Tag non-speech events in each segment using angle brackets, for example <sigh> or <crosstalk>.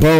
Boom.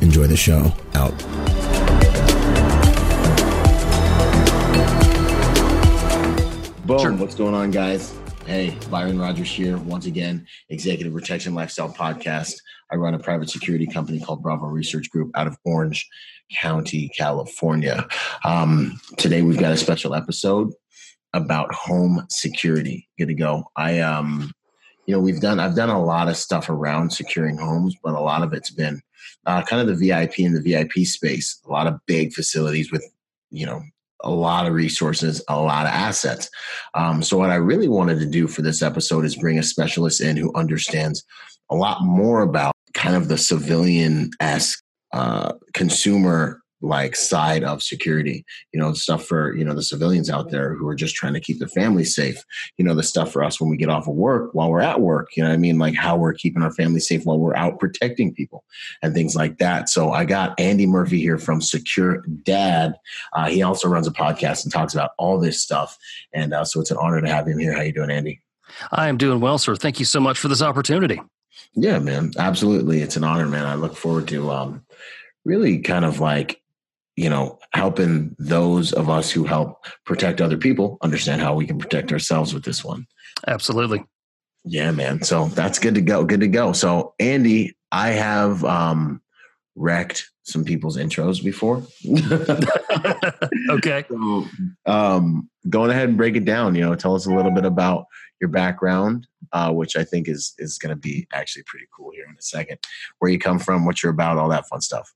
enjoy the show. Out. Boom. Sure. What's going on, guys? Hey, Byron Rogers here once again, Executive Protection Lifestyle Podcast. I run a private security company called Bravo Research Group out of Orange County, California. Um, today we've got a special episode about home security. Good to go. I um, you know, we've done I've done a lot of stuff around securing homes, but a lot of it's been uh, kind of the VIP and the VIP space. A lot of big facilities with you know a lot of resources, a lot of assets. Um, so, what I really wanted to do for this episode is bring a specialist in who understands a lot more about kind of the civilian esque uh, consumer like side of security you know stuff for you know the civilians out there who are just trying to keep their families safe. You know the stuff for us when we get off of work while we're at work you know i mean? Like how we're keeping our family safe while we're out protecting people and things like that. So i got andy murphy here from secure dad. Uh, he also runs a podcast and talks about all this stuff. And uh, so it's an honor to have him here. How you doing andy? I am doing well sir. Thank you so much for this opportunity. Yeah man. Absolutely. It's an honor man. I look forward to um really kind of like you know, helping those of us who help protect other people understand how we can protect ourselves with this one. Absolutely. Yeah, man. So that's good to go. Good to go. So, Andy, I have um, wrecked some people's intros before. <laughs> okay. <laughs> So, um, going ahead and break it down. You know, tell us a little bit about your background, uh, which I think is is going to be actually pretty cool here in a second. Where you come from, what you're about, all that fun stuff.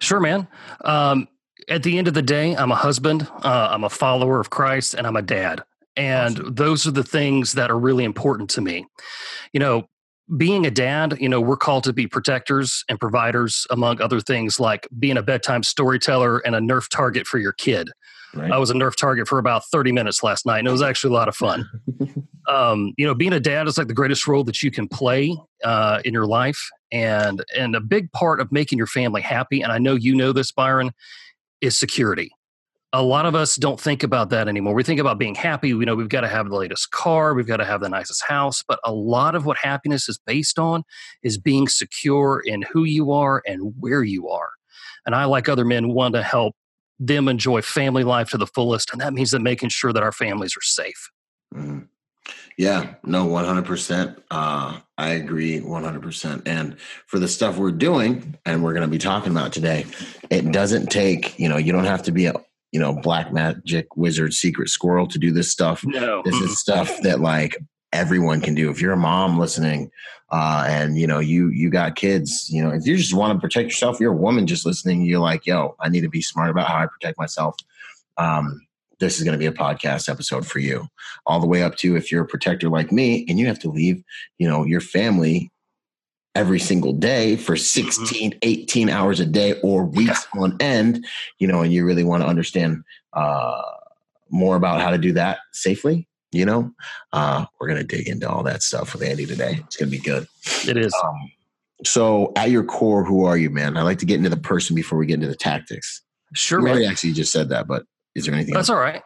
Sure, man. Um, at the end of the day, I'm a husband, uh, I'm a follower of Christ, and I'm a dad. And awesome. those are the things that are really important to me. You know, being a dad, you know, we're called to be protectors and providers, among other things like being a bedtime storyteller and a Nerf target for your kid. Right. I was a Nerf target for about 30 minutes last night, and it was actually a lot of fun. <laughs> um, you know, being a dad is like the greatest role that you can play uh, in your life, and and a big part of making your family happy. And I know you know this, Byron, is security. A lot of us don't think about that anymore. We think about being happy. We know we've got to have the latest car, we've got to have the nicest house, but a lot of what happiness is based on is being secure in who you are and where you are. And I, like other men, want to help them enjoy family life to the fullest. And that means that making sure that our families are safe. Mm-hmm. Yeah, no, 100%. Uh, I agree 100%. And for the stuff we're doing and we're going to be talking about today, it doesn't take, you know, you don't have to be a, you know, black magic wizard secret squirrel to do this stuff. No. <laughs> This is stuff that like everyone can do. If you're a mom listening uh, and, you know, you, you got kids, you know, if you just want to protect yourself, you're a woman just listening, you're like, yo, I need to be smart about how I protect myself. Um, this is going to be a podcast episode for you. All the way up to if you're a protector like me and you have to leave you know your family every single day for mm-hmm. 16 18 hours a day or weeks yeah. on end you know and you really want to understand uh, more about how to do that safely you know? Uh, we're going to dig into all that stuff with andy today. It's going to be good. It is. Um, so at your core who are you man? I like to get into the person before we get into the tactics. Sure man. actually just said that but is there anything? That's else? all right.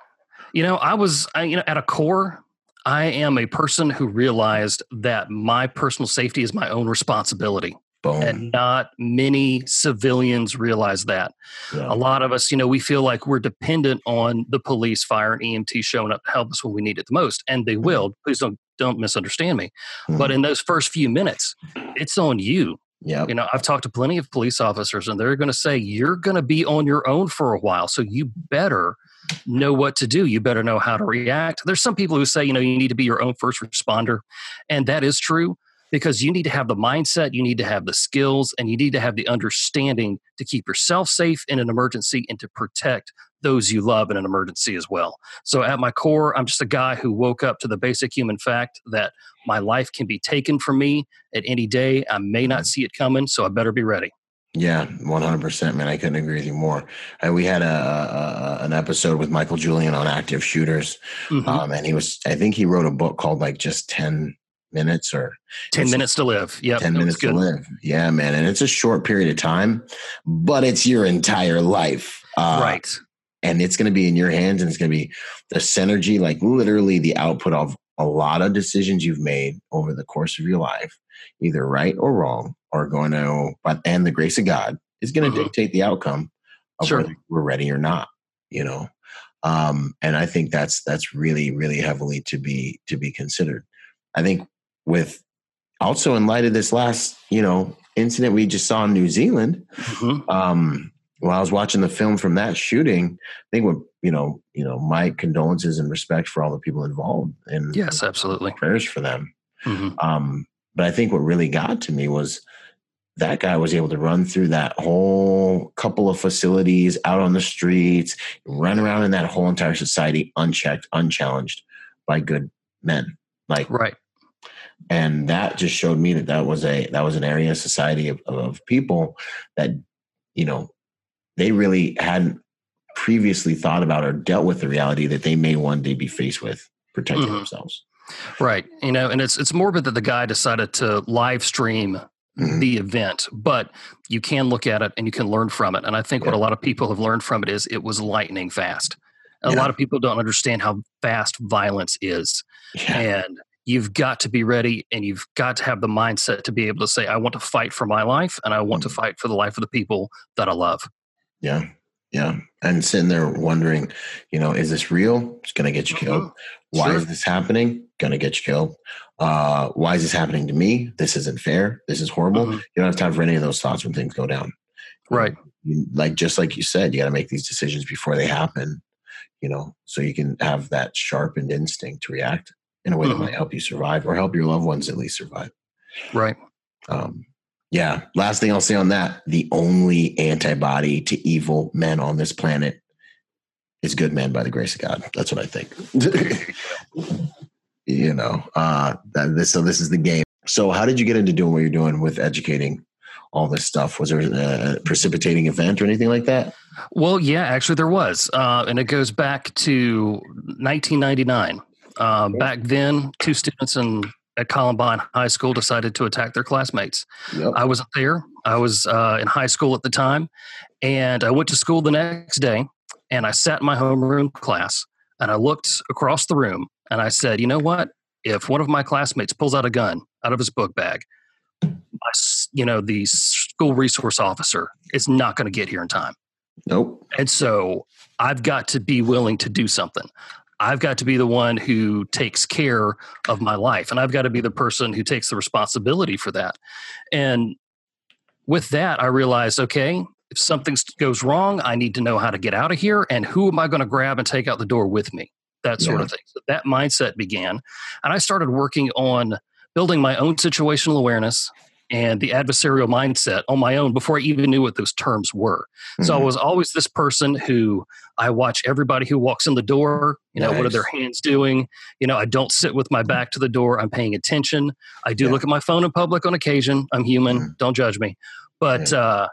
You know, I was, I, you know, at a core, I am a person who realized that my personal safety is my own responsibility. Boom. And not many civilians realize that. Yeah. A lot of us, you know, we feel like we're dependent on the police, fire, and EMT showing up to help us when we need it the most, and they mm-hmm. will. Please don't don't misunderstand me. Mm-hmm. But in those first few minutes, it's on you Yeah. You know, I've talked to plenty of police officers and they're going to say, you're going to be on your own for a while. So you better know what to do. You better know how to react. There's some people who say, you know, you need to be your own first responder. And that is true because you need to have the mindset, you need to have the skills, and you need to have the understanding to keep yourself safe in an emergency and to protect those you love in an emergency as well. So, at my core, I'm just a guy who woke up to the basic human fact that my life can be taken from me at any day. I may not mm. see it coming, so I better be ready. Yeah, one hundred percent, man. I couldn't agree with you more. Uh, we had a, a, an episode with Michael Julian on active shooters, mm-hmm. um, and he was. I think he wrote a book called like just ten minutes or 10 minutes to live. Yeah. 10 minutes to live. Yeah, man. And it's a short period of time, but it's your entire life. Uh, right. And it's going to be in your hands and it's going to be the synergy, like literally the output of a lot of decisions you've made over the course of your life, either right or wrong, are going to, but and the grace of God is going to mm-hmm. dictate the outcome of sure. whether we're ready or not, you know. Um, and I think that's that's really, really heavily to be to be considered. I think with also in light of this last, you know, incident we just saw in New Zealand. Mm-hmm. Um, while I was watching the film from that shooting, I think what you know, you know, my condolences and respect for all the people involved, and yes, absolutely, prayers for them. Mm-hmm. Um, but I think what really got to me was that guy was able to run through that whole couple of facilities out on the streets, run around in that whole entire society unchecked, unchallenged by good men. Like right and that just showed me that that was a that was an area of society of, of people that you know they really hadn't previously thought about or dealt with the reality that they may one day be faced with protecting mm-hmm. themselves right you know and it's it's morbid that the guy decided to live stream mm-hmm. the event but you can look at it and you can learn from it and i think yeah. what a lot of people have learned from it is it was lightning fast a yeah. lot of people don't understand how fast violence is yeah. and you've got to be ready and you've got to have the mindset to be able to say, I want to fight for my life and I want mm-hmm. to fight for the life of the people that I love. Yeah. Yeah. And sitting there wondering, you know, is this real? It's going to get you killed. Mm-hmm. Why sure. is this happening? Going to get you killed. Uh, why is this happening to me? This isn't fair. This is horrible. Mm-hmm. You don't have time for any of those thoughts when things go down. Right. You, like, just like you said, you got to make these decisions before they happen, you know, so you can have that sharpened instinct to react in a way mm-hmm. that might help you survive or help your loved ones at least survive. Right. Um, yeah. Last thing I'll say on that the only antibody to evil men on this planet is good men by the grace of God. That's what I think. <laughs> you know, uh, that, this, so this is the game. So, how did you get into doing what you're doing with educating all this stuff? Was there a precipitating event or anything like that? Well, yeah, actually, there was. Uh, and it goes back to 1999. Um, back then, two students in at Columbine High School decided to attack their classmates. Yep. I wasn't there. I was uh, in high school at the time, and I went to school the next day. And I sat in my homeroom class, and I looked across the room, and I said, "You know what? If one of my classmates pulls out a gun out of his book bag, my, you know, the school resource officer is not going to get here in time." Nope. And so I've got to be willing to do something. I've got to be the one who takes care of my life and I've got to be the person who takes the responsibility for that. And with that, I realized okay, if something goes wrong, I need to know how to get out of here and who am I going to grab and take out the door with me? That sort yeah. of thing. So that mindset began. And I started working on building my own situational awareness and the adversarial mindset on my own before I even knew what those terms were. Mm-hmm. So I mm-hmm. was always this person who I watch everybody who walks in the door. You know, nice. what are their hands doing? You know, I don't sit with my back to the door. I'm paying attention. I do yeah. look at my phone in public on occasion. I'm human. Mm-hmm. Don't judge me. But yeah. uh,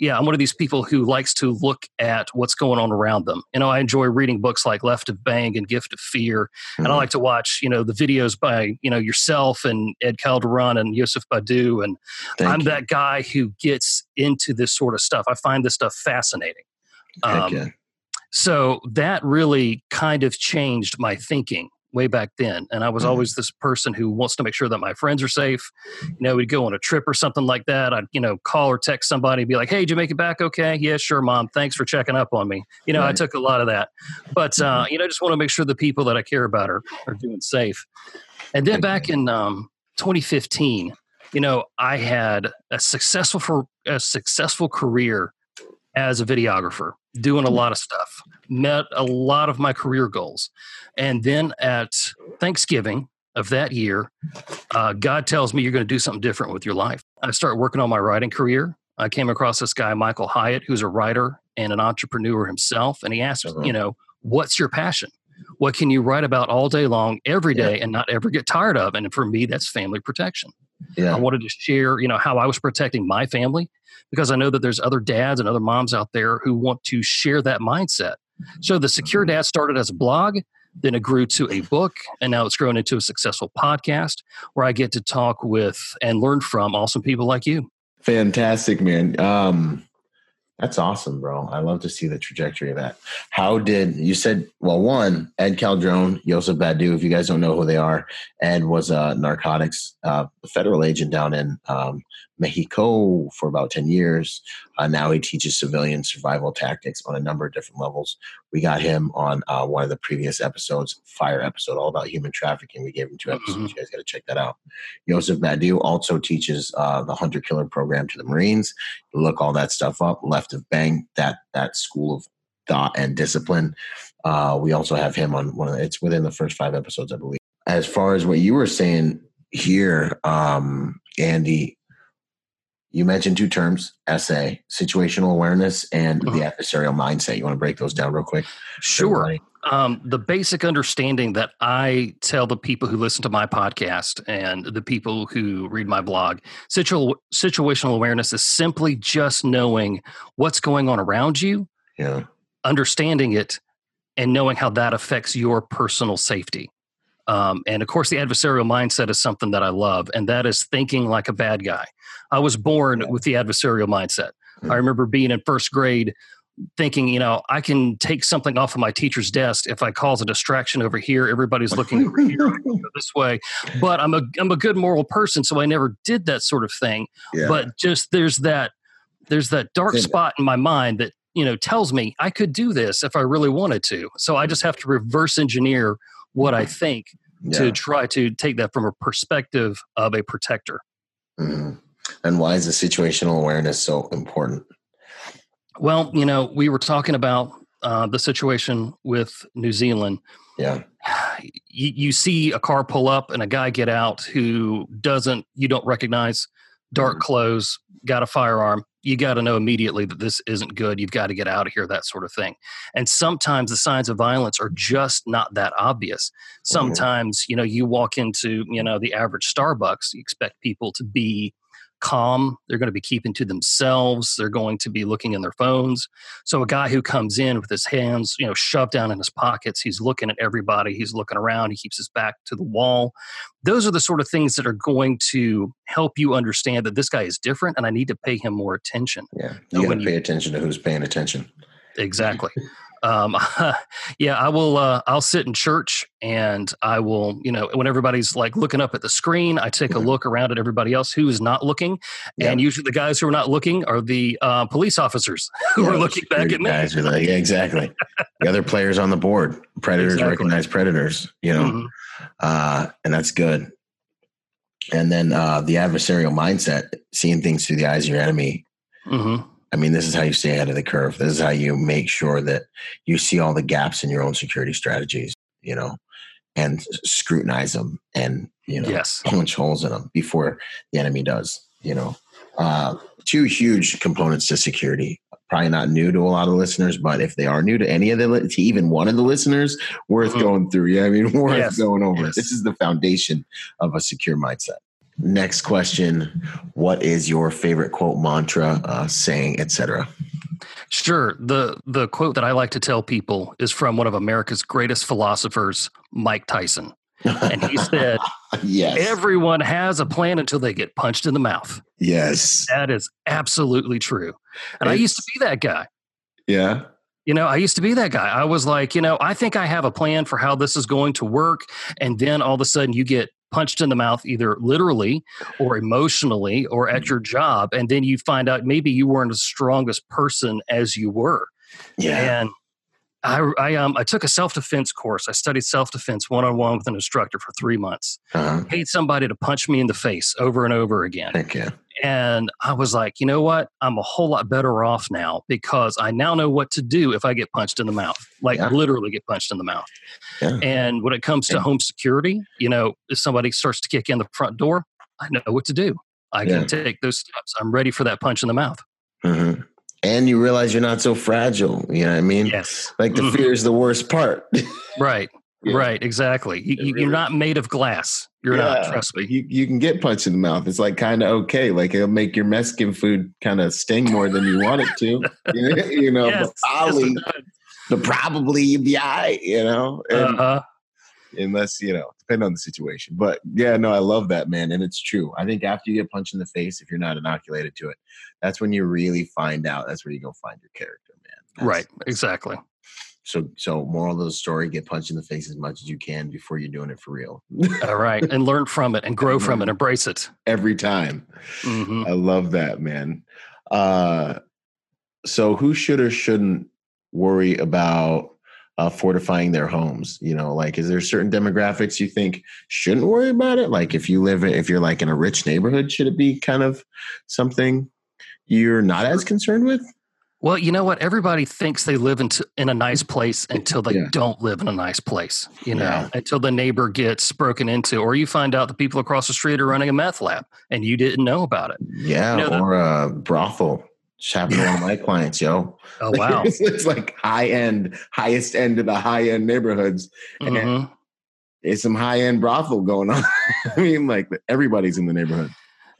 yeah, I'm one of these people who likes to look at what's going on around them. You know, I enjoy reading books like Left of Bang and Gift of Fear, mm-hmm. and I mm-hmm. like to watch, you know, the videos by, you know, yourself and Ed Calderon and Yousef Badou. And Thank I'm you. that guy who gets into this sort of stuff. I find this stuff fascinating. Um, so that really kind of changed my thinking way back then. And I was mm-hmm. always this person who wants to make sure that my friends are safe. You know, we'd go on a trip or something like that. I'd, you know, call or text somebody and be like, hey, did you make it back okay? Yeah, sure, mom. Thanks for checking up on me. You know, right. I took a lot of that. But, uh, mm-hmm. you know, I just want to make sure the people that I care about are, are doing safe. And then back in um, 2015, you know, I had a successful for a successful career as a videographer, doing a lot of stuff, met a lot of my career goals. And then at Thanksgiving of that year, uh, God tells me you're going to do something different with your life. I start working on my writing career. I came across this guy, Michael Hyatt, who's a writer and an entrepreneur himself. And he asked, uh-huh. you know, what's your passion? What can you write about all day long, every day, yeah. and not ever get tired of? And for me, that's family protection. Yeah. I wanted to share, you know, how I was protecting my family because I know that there's other dads and other moms out there who want to share that mindset. So the Secure mm-hmm. Dad started as a blog, then it grew to a book, and now it's grown into a successful podcast where I get to talk with and learn from awesome people like you. Fantastic, man. Um, that's awesome, bro. I love to see the trajectory of that. How did you said? Well, one Ed Calderon, Joseph Badou. If you guys don't know who they are, Ed was a narcotics uh, federal agent down in um, Mexico for about 10 years. Uh, now he teaches civilian survival tactics on a number of different levels. We got him on uh, one of the previous episodes, Fire episode, all about human trafficking. We gave him two episodes. Mm-hmm. You guys got to check that out. Joseph Badou also teaches uh, the Hunter Killer program to the Marines. Look all that stuff up. Left of Bang, that that school of thought and discipline. Uh, we also have him on one of the, it's within the first five episodes, I believe. As far as what you were saying here, um, Andy, you mentioned two terms SA, situational awareness, and uh-huh. the adversarial mindset. You want to break those down real quick? Sure. Um, the basic understanding that I tell the people who listen to my podcast and the people who read my blog situ- situational awareness is simply just knowing what's going on around you, yeah. understanding it, and knowing how that affects your personal safety. Um, and of course, the adversarial mindset is something that I love, and that is thinking like a bad guy. I was born with the adversarial mindset. Mm-hmm. I remember being in first grade thinking, you know, I can take something off of my teacher's desk if I cause a distraction over here. Everybody's <laughs> looking over here this way. But I'm a I'm a good moral person, so I never did that sort of thing. Yeah. But just there's that there's that dark spot in my mind that you know tells me I could do this if I really wanted to. So I just have to reverse engineer what I think yeah. to try to take that from a perspective of a protector. Mm-hmm. And why is the situational awareness so important? Well, you know, we were talking about uh, the situation with New Zealand. Yeah. <sighs> You, you see a car pull up and a guy get out who doesn't, you don't recognize, dark mm-hmm. clothes, got a firearm you got to know immediately that this isn't good. You've got to get out of here, that sort of thing. And sometimes the signs of violence are just not that obvious. Sometimes, mm-hmm. you know, you walk into, you know, the average Starbucks, you expect people to be calm. They're going to be keeping to themselves. They're going to be looking in their phones. So a guy who comes in with his hands, you know, shoved down in his pockets, he's looking at everybody, he's looking around, he keeps his back to the wall. Those are the sort of things that are going to help you understand that this guy is different and I need to pay him more attention. Yeah. You got to pay attention to who's paying attention. Exactly. Um, <laughs> yeah, I will. Uh, I'll sit in church and I will, you know, when everybody's like looking up at the screen, I take a mm-hmm. look around at everybody else who is not looking, yeah. and usually the guys who are not looking are the uh, police officers <laughs> who yeah, are looking back at me. Guys are like, yeah, exactly. the other players on the board, predators exactly. recognize predators, you know, mm-hmm. uh, and that's good. And then uh, the adversarial mindset, seeing things through the eyes of your enemy. Mm-hmm I mean, this is how you stay ahead of the curve. This is how you make sure that you see all the gaps in your own security strategies, you know, and scrutinize them and, you know, yes. <laughs> punch holes in them before the enemy does, you know. Uh, two huge components to security. Probably not new to a lot of listeners, but if they are new to any of the, to even one of the listeners, worth mm-hmm. going through. Yeah, I mean, <laughs> worth yes. going over. Yes. This is the foundation of a secure mindset. Next question: What is your favorite quote, mantra, uh, saying, etc.? Sure. the The quote that I like to tell people is from one of America's greatest philosophers, Mike Tyson, and he said, <laughs> "Yes, everyone has a plan until they get punched in the mouth." Yes, that is absolutely true. And it's, I used to be that guy. Yeah. You know, I used to be that guy. I was like, you know, I think I have a plan for how this is going to work. And then all of a sudden you get punched in the mouth either literally or <laughs> emotionally or at mm. your job and then you find out maybe you weren't as strong as person as you were yeah and I, I um I took a self defense course. I studied self defense one on one with an instructor for three months. Uh-huh. Paid somebody to punch me in the face over and over again. Thank yeah. And I was like, you know what? I'm a whole lot better off now because I now know what to do if I get punched in the mouth, like Yeah. literally get punched in the mouth. Yeah. And when it comes to home security, you know, if somebody starts to kick in the front door, I know what to do. I Yeah. can take those steps. I'm ready for that punch in the mouth. hmm And you realize you're not so fragile. You know what I mean? Yes. Like the Mhm. fear is the worst part. <laughs> Right. Yeah. Right. Exactly. You, It you, really- you're not made of glass. You're Yeah. not. Trust me. you, you can get punched in the mouth. It's like kind of okay. Like it'll make your Mexican food kind of sting more than you want it to. <laughs> you know, Yes, but probably, yes, but probably you'd be all right, you know, and, Uh-huh. unless, you know, depending on the situation. But yeah, no, I love that, man. And it's true. I think after you get punched in the face, if you're not inoculated to it, that's when you really find out. That's where you go find your character, man. That's- Right. Exactly. So, so moral of the story: get punched in the face as much as you can before you're doing it for real. All right. And learn from it and grow from it. Embrace it. Every time. hmm I love that, man. Uh, so, who should or shouldn't worry about uh, fortifying their homes? You know, like, is there certain demographics you think shouldn't worry about it? Like, if you live, if you're like in a rich neighborhood, should it be kind of something you're not as concerned with? Well, you know what? Everybody thinks they live in, in a nice place until they Yeah. don't live in a nice place, you know, Yeah. until the neighbor gets broken into, or you find out the people across the street are running a meth lab and you didn't know about it. Yeah, You know, the- or a brothel. Happened to one of my clients, yo. Oh, <laughs> wow. it's, it's like high end, highest end of the high end neighborhoods. And Mhm. It's some high end brothel going on. <laughs> I mean, like everybody's in the neighborhood.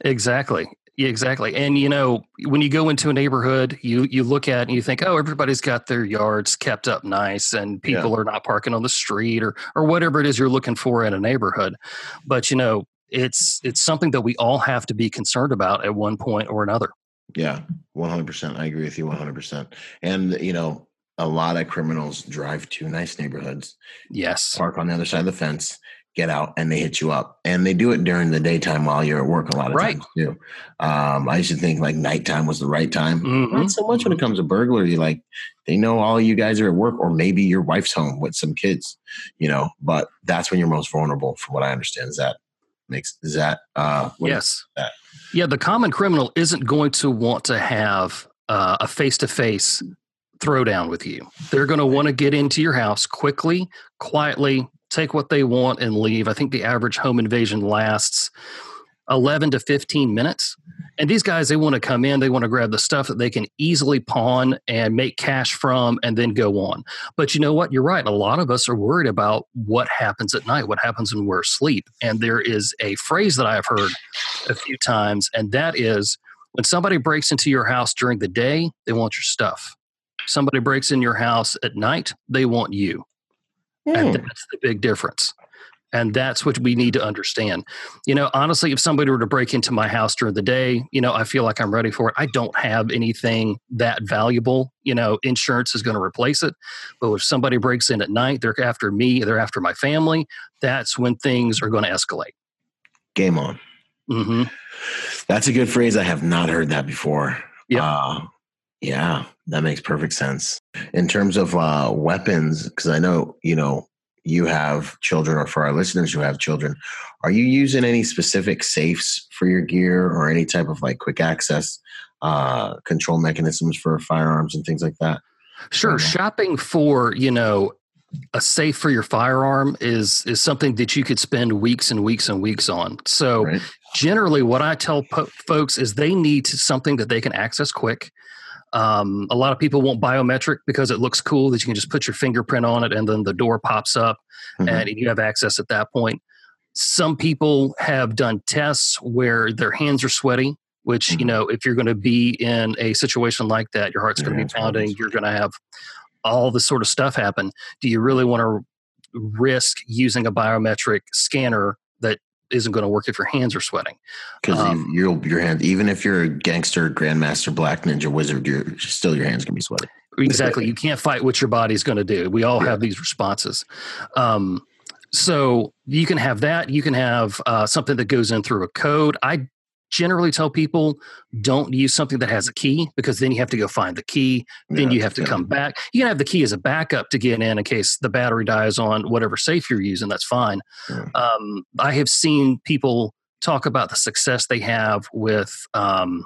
Exactly. Yeah, exactly. And you know, when you go into a neighborhood, you you look at it and you think, oh, everybody's got their yards kept up nice, and Yeah. people are not parking on the street or or whatever it is you're looking for in a neighborhood. But you know, it's it's something that we all have to be concerned about at one point or another. Yeah, 100%. I agree with you 100%. And, you know, a lot of criminals drive to nice neighborhoods, Yes. park on the other side of the fence, get out, and they hit you up. And they do it during the daytime while you're at work a lot of Right. times, too. Um, I used to think like nighttime was the right time. Mhm. Not so much when it comes to burglary. Like they know all you guys are at work, or maybe your wife's home with some kids, you know, but that's when you're most vulnerable, from what I understand. Is that makes, is that, uh, what- yes. that? Yeah, the common criminal isn't going to want to have uh, a face to face throwdown with you. They're going to want to get into your house quickly, quietly, take what they want, and leave. I think the average home invasion lasts 11 to 15 minutes. And these guys, they want to come in, they want to grab the stuff that they can easily pawn and make cash from and then go on. But you know what? You're right. A lot of us are worried about what happens at night, what happens when we're asleep. And there is a phrase that I've heard a few times, and that is when somebody breaks into your house during the day, they want your stuff. Somebody breaks in your house at night, they want you. Hmm. And that's the big difference. And that's what we need to understand. You know, honestly, if somebody were to break into my house during the day, you know, I feel like I'm ready for it. I don't have anything that valuable. You know, insurance is going to replace it. But if somebody breaks in at night, they're after me, they're after my family, that's when things are going to escalate. Game on. hmm That's a good phrase. I have not heard that before. Yeah. Uh, yeah, that makes perfect sense. In terms of uh, weapons, because I know, you know, you have children, or for our listeners who have children, are you using any specific safes for your gear or any type of like quick access uh, control mechanisms for firearms and things like that? Sure. Mhm. Shopping for, you know, a safe for your firearm is is something that you could spend weeks and weeks and weeks on. So Right? generally what i tell po- folks is they need something that they can access quick um, a lot of people want biometric because it looks cool that you can just put your fingerprint on it and then the door pops up Mhm. and you have access at that point some people have done tests where their hands are sweaty which you Mhm. know if you're going to be in a situation like that your heart's going to be pounding you're going to have all this sort of stuff happen do you really want to risk using a biometric scanner isn't going to work if your hands are sweating. Because Um, you, your hand, even if you're a gangster, grandmaster, black ninja, wizard, you're still your hands gonna be sweaty. Exactly. You can't fight what your body's going to do. We all Yeah. have these responses. Um, so you can have that. You can have uh, something that goes in through a code. I generally tell people don't use something that has a key because then you have to go find the key. Then Yeah, you have to yeah. come back. You can have the key as a backup to get in in case the battery dies on whatever safe you're using. That's fine. Yeah. Um, I have seen people talk about the success they have with um,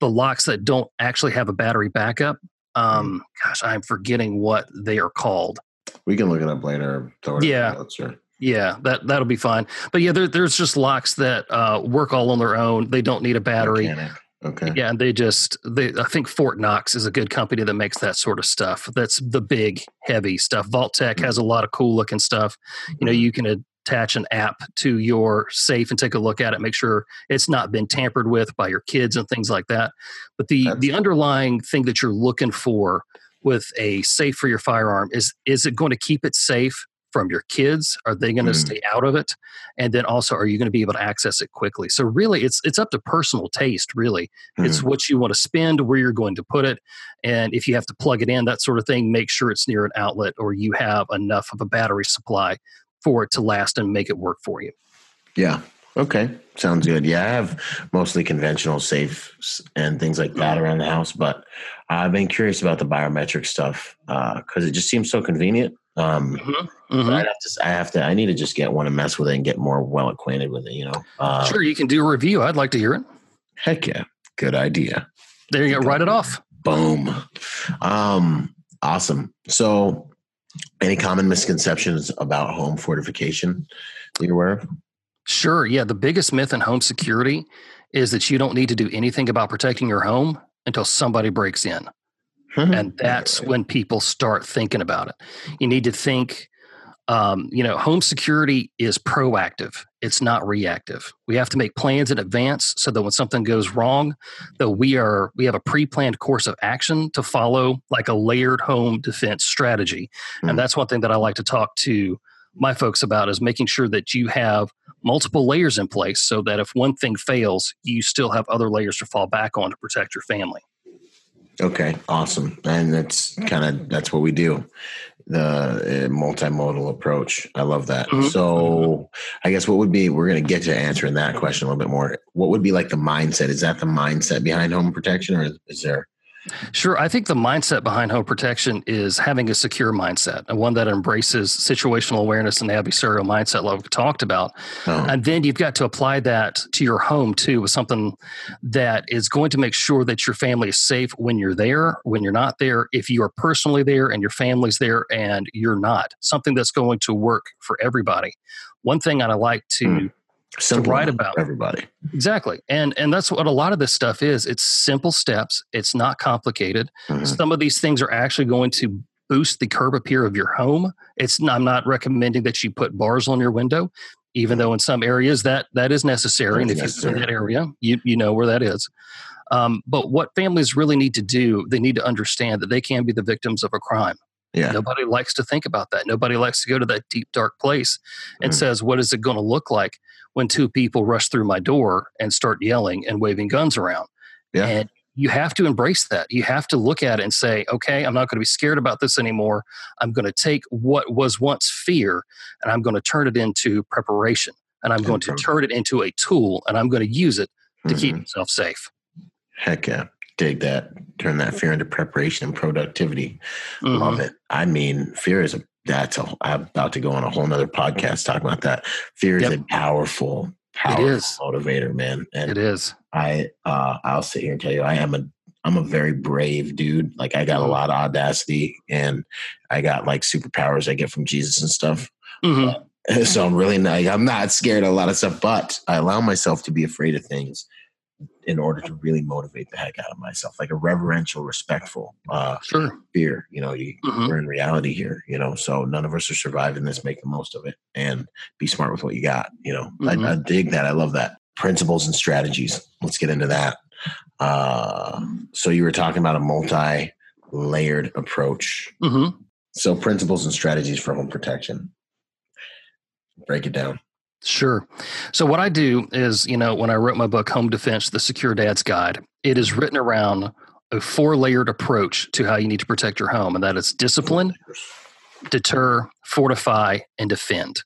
the locks that don't actually have a battery backup. Um, gosh, I'm forgetting what they are called. We can look it up later. Throw it in the Yeah. notes, sure. Yeah, that that'll be fine. But yeah, there, there's just locks that uh, work all on their own. They don't need a battery. Mechanic. Okay. Yeah, and they just they I think Fort Knox is a good company that makes that sort of stuff. That's the big heavy stuff. VaultTek has a lot of cool looking stuff. You know, you can attach an app to your safe and take a look at it, make sure it's not been tampered with by your kids and things like that. But the That's- the underlying thing that you're looking for with a safe for your firearm is is it going to keep it safe from your kids? Are they going to Mm. stay out of it? And then also, are you going to be able to access it quickly? So really, it's it's up to personal taste. Really, it's Mhm. what you want to spend, where you're going to put it, and if you have to plug it in, that sort of thing. Make sure it's near an outlet or you have enough of a battery supply for it to last and make it work for you. Yeah. Okay. Sounds good. Yeah, I have mostly conventional safes and things like that around the house, but I've been curious about the biometric stuff because it just seems so convenient. Um, Mhm. but Mhm. I'd have to, I have to, I need to just get one and mess with it and get more well acquainted with it. You know. Uh, Sure, you can do a review. I'd like to hear it. Heck yeah. Good idea. There you go. Write it off. Boom. Um, awesome. So, any common misconceptions about home fortification that you're aware of? Sure. Yeah. The biggest myth in home security is that you don't need to do anything about protecting your home until somebody breaks in. And that's when people start thinking about it. You need to think um, you know home security is proactive. It's not reactive. We have to make plans in advance so that when something goes wrong that we are we have a pre-planned course of action to follow like a layered home defense strategy. Hmm. and that's one thing that i like to talk to my folks about is making sure that you have multiple layers in place so that if one thing fails you still have other layers to fall back on to protect your family Okay, awesome. And that's kind of that's what we do. The uh, multimodal approach. I love that. Mhm. So, I guess what would be we're going to get to answering that question a little bit more. What would be like the mindset? Is that the mindset behind home protection or is there Sure. I think the mindset behind home protection is having a secure mindset and one that embraces situational awareness and the adversarial mindset, like we talked about. oh, And then you've got to apply that to your home too, with something that is going to make sure that your family is safe when you're there, when you're not there, if you are personally there and your family's there and you're not, something that's going to work for everybody. One thing I'd like to Hmm. Simple write about. everybody? exactly, and and that's what a lot of this stuff is. It's simple steps. It's not complicated. Mhm. Some of these things are actually going to boost the curb appeal of your home. It's I'm not recommending that you put bars on your window, even though in some areas that that is necessary. and if That's you're in that area, you you know where that is. Um, but what families really need to do, they need to understand that they can be the victims of a crime. Yeah. Nobody likes to think about that. Nobody likes to go to that deep, dark place and Mm. says, What is it going to look like when two people rush through my door and start yelling and waving guns around? Yeah. And you have to embrace that. You have to look at it and say, Okay, I'm not going to be scared about this anymore. I'm going to take what was once fear and I'm going to turn it into preparation. And I'm going to turn it into a tool and I'm going to use it to keep Mhm. myself safe. Heck yeah. Dig that. Turn that fear into preparation and productivity. Mhm. Love it. I mean, fear is a that's a I'm about to go on a whole nother podcast talking about that. Fear is a powerful, powerful is. motivator, man. And It is. I uh I'll sit here and tell you I am a I'm a very brave dude. Like I got a Mhm. lot of audacity and I got like superpowers I get from Jesus and stuff. hmm <laughs> So I'm really not I'm not scared of a lot of stuff, but I allow myself to be afraid of things in order to really motivate the heck out of myself. Like a reverential, respectful uh Sure. fear. You know, you, Mhm. we're in reality here, you know, so none of us are surviving this. Make the most of it and be smart with what you got. You know, Mhm. I, I dig that. I love that. Principles and strategies. Let's get into that. Uh, so you were talking about a multi layered approach. hmm So principles and strategies for home protection. Break it down. Sure. So what I do is, you know, when I wrote my book, Home Defense: The Secure Dad's Guide, it is written around a four-layered approach to how you need to protect your home, and that is discipline, deter, fortify, and defend.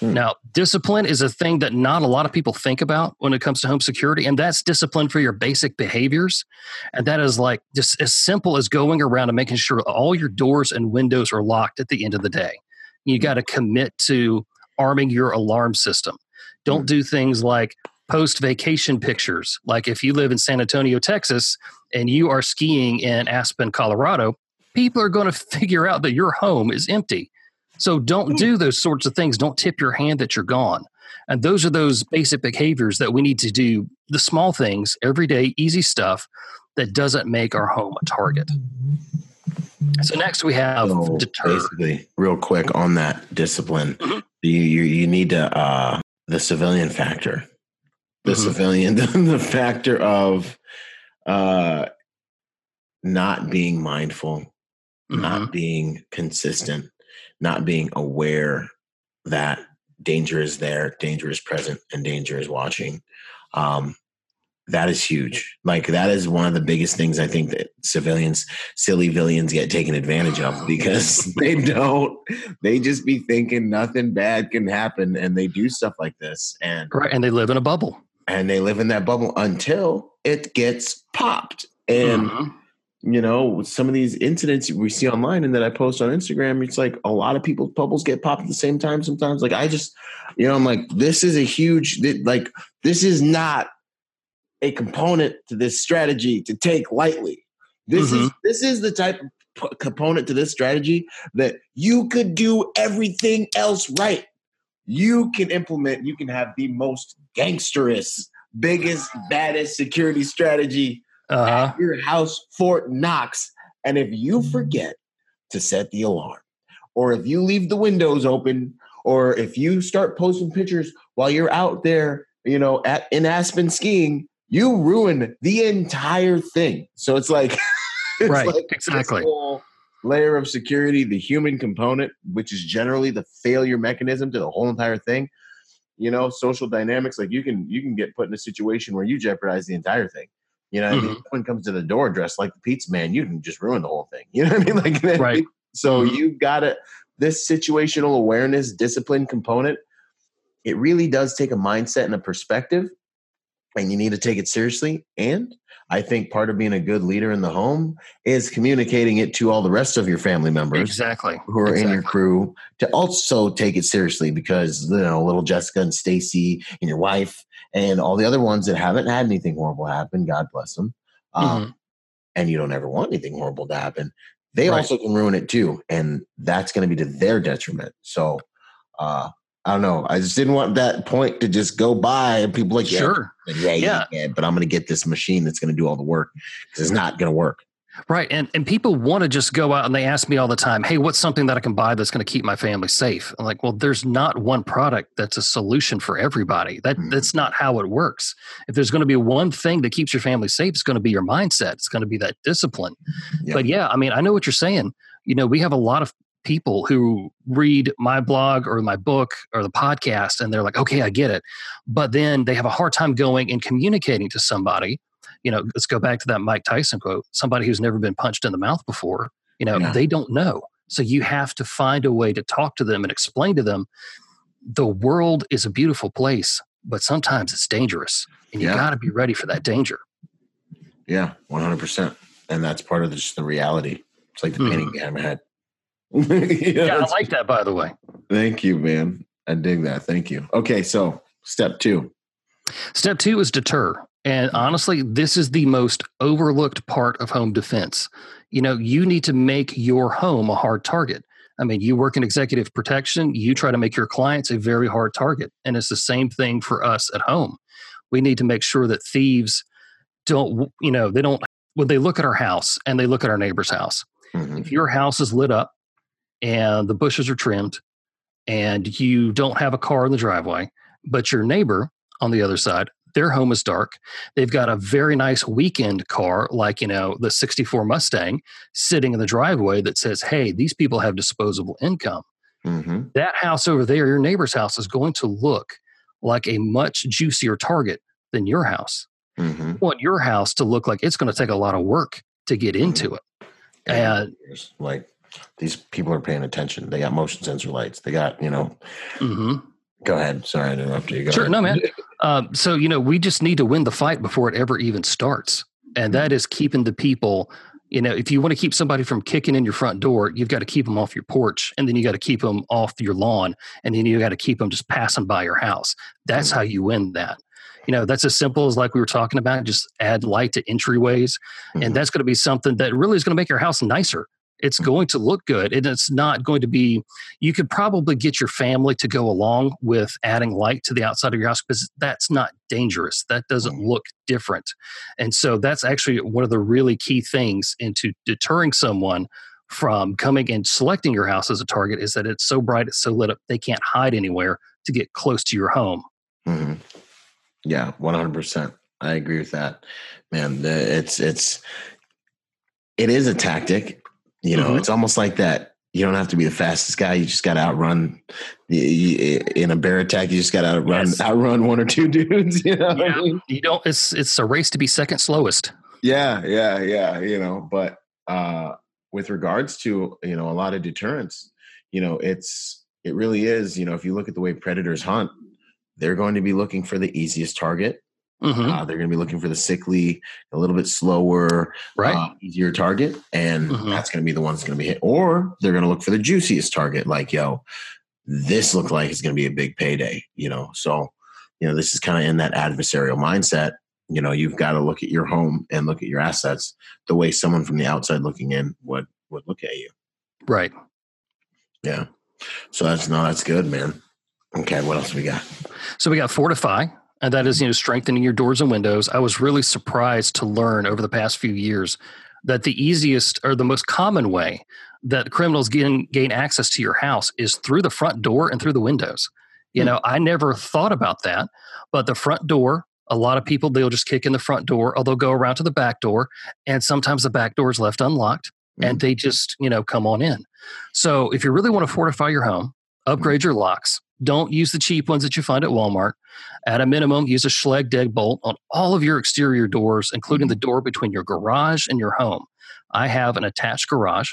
Hmm. Now, discipline is a thing that not a lot of people think about when it comes to home security, and that's discipline for your basic behaviors. And that is like just as simple as going around and making sure all your doors and windows are locked at the end of the day. You got to commit to arming your alarm system. Don't hmm. do things like post vacation pictures. Like if you live in San Antonio, Texas, and you are skiing in Aspen, Colorado, people are going <laughs> to figure out that your home is empty so don't hmm. do those sorts of things. Don't tip your hand that you're gone. And those are those basic behaviors that we need to do the small things, everyday, easy stuff that doesn't make our home a target. So next we have so deter. Basically, real quick on that discipline, mm-hmm. You, you, you need to uh, the civilian factor, the mm-hmm. civilian, <laughs> the factor of uh, not being mindful, mm-hmm. not being consistent, not being aware that danger is there, danger is present, and danger is watching. Um, that is huge. Like that is one of the biggest things I think that civilians, silly villains get taken advantage of <gasps> because <laughs> they don't, they just be thinking nothing bad can happen and they do stuff like this. And right. And they live in a bubble. And they live in that bubble until it gets popped. And mm-hmm you know, some of these incidents we see online and that I post on Instagram, it's like a lot of people's bubbles get popped at the same time sometimes. Like I just, you know, I'm like, this is a huge, like, this is not a component to this strategy to take lightly. This mm-hmm. is this is the type of component to this strategy that you could do everything else right. You can implement, you can have the most gangsterous, biggest, baddest security strategy uh-huh. your house Fort Knox. And if you forget to set the alarm, or if you leave the windows open, or if you start posting pictures while you're out there, you know, at in Aspen skiing, you ruin the entire thing. So it's like, <laughs> it's right, like exactly. Layer of security, the human component, which is generally the failure mechanism to the whole entire thing. You know, social dynamics, like you can you can get put in a situation where you jeopardize the entire thing. You know, mm-hmm. I mean, mm-hmm. someone comes to the door dressed like the pizza man, you can just ruin the whole thing. <laughs> You know what I mean? Like, right. <laughs> So mm-hmm. you've got to this situational awareness, discipline component. It really does take a mindset and a perspective, and you need to take it seriously. And I think part of being a good leader in the home is communicating it to all the rest of your family members, exactly, who are exactly. in your crew, to also take it seriously because you know, little Jessica and Stacy and your wife and all the other ones that haven't had anything horrible happen, God bless them. Um, mm-hmm. And you don't ever want anything horrible to happen. They right. also can ruin it too, and that's going to be to their detriment. So, uh, I don't know. I just didn't want that point to just go by and people like, yeah, sure, yeah, yeah, yeah, but I'm going to get this machine that's going to do all the work because it's not going to work. Right. And and people want to just go out and they ask me all the time, hey, what's something that I can buy that's going to keep my family safe? I'm like, well, there's not one product that's a solution for everybody. That mm-hmm. that's not how it works. If there's going to be one thing that keeps your family safe, it's going to be your mindset. It's going to be that discipline. Yep. But yeah, I mean, I know what you're saying. You know, we have a lot of people who read my blog or my book or the podcast and they're like, okay, I get it. But then they have a hard time going and communicating to somebody you know, let's go back to that Mike Tyson quote somebody who's never been punched in the mouth before, you know, yeah. they don't know. So you have to find a way to talk to them and explain to them the world is a beautiful place, but sometimes it's dangerous and you yeah. got to be ready for that danger. Yeah, 100%. And that's part of the, just the reality. It's like the mm. painting behind my <laughs> head. yeah, I like that, by the way. Thank you, man. I dig that. Thank you. Okay, so step two. Step two is deter. And honestly, this is the most overlooked part of home defense. You know, you need to make your home a hard target. I mean, you work in executive protection, you try to make your clients a very hard target. And it's the same thing for us at home. We need to make sure that thieves don't, you know, they don't, when they look at our house and they look at our neighbor's house, mm-hmm. if your house is lit up and the bushes are trimmed and you don't have a car in the driveway, but your neighbor on the other side their home is dark. They've got a very nice weekend car, like, you know, the 64 Mustang sitting in the driveway that says, hey, these people have disposable income. Mm-hmm. That house over there, your neighbor's house, is going to look like a much juicier target than your house. Mm-hmm. want your house to look like it's going to take a lot of work to get mm-hmm. into it. And, and like these people are paying attention. They got motion sensor lights. They got, you know, mm-hmm Go ahead. Sorry, I interrupted you. Go sure, ahead. no, man. Um, so you know, we just need to win the fight before it ever even starts, and that is keeping the people. You know, if you want to keep somebody from kicking in your front door, you've got to keep them off your porch, and then you got to keep them off your lawn, and then you got to keep them just passing by your house. That's Mm-hmm. how you win that. You know, that's as simple as like we were talking about. Just add light to entryways, Mhm. and that's going to be something that really is going to make your house nicer. It's going to look good, and it's not going to be. You could probably get your family to go along with adding light to the outside of your house because that's not dangerous. That doesn't Mhm. look different, and so that's actually one of the really key things into deterring someone from coming and selecting your house as a target is that it's so bright, it's so lit up, they can't hide anywhere to get close to your home. Mhm. Yeah, one hundred percent. I agree with that, man. It's it's it is a tactic. You know, Mhm. it's almost like that. You don't have to be the fastest guy. You just got to outrun. In a bear attack, you just got to outrun Yes. outrun one or two <laughs> dudes. You know, I Yeah. mean? You don't. It's it's a race to be second slowest. yeah, yeah, yeah. You know, but uh, with regards to you know a lot of deterrence, you know, it's it really is. You know, if you look at the way predators hunt, they're going to be looking for the easiest target. Mhm. Uh, they're going to be looking for the sickly, a little bit slower, right. uh, easier target, and Mhm. that's going to be the one that's going to be hit. Or they're going to look for the juiciest target, like yo, this looked like it's going to be a big payday. You know, so you know this is kind of in that adversarial mindset. You know, you've got to look at your home and look at your assets the way someone from the outside looking in would would look at you. right. Yeah. So that's no, that's good, man. Okay, what else we got? So we got Fortify, and that is you know strengthening your doors and windows. I was really surprised to learn over the past few years that the easiest or the most common way that criminals gain gain access to your house is through the front door and through the windows. You Hmm. know, I never thought about that, but the front door. A lot of people they'll just kick in the front door, or they'll go around to the back door, and sometimes the back door is left unlocked, and they just you know come on in. So if you really want to fortify your home, upgrade your locks. Don't use the cheap ones that you find at Walmart. At a minimum, use a Schlage deadbolt on all of your exterior doors, including the door between your garage and your home. I have an attached garage,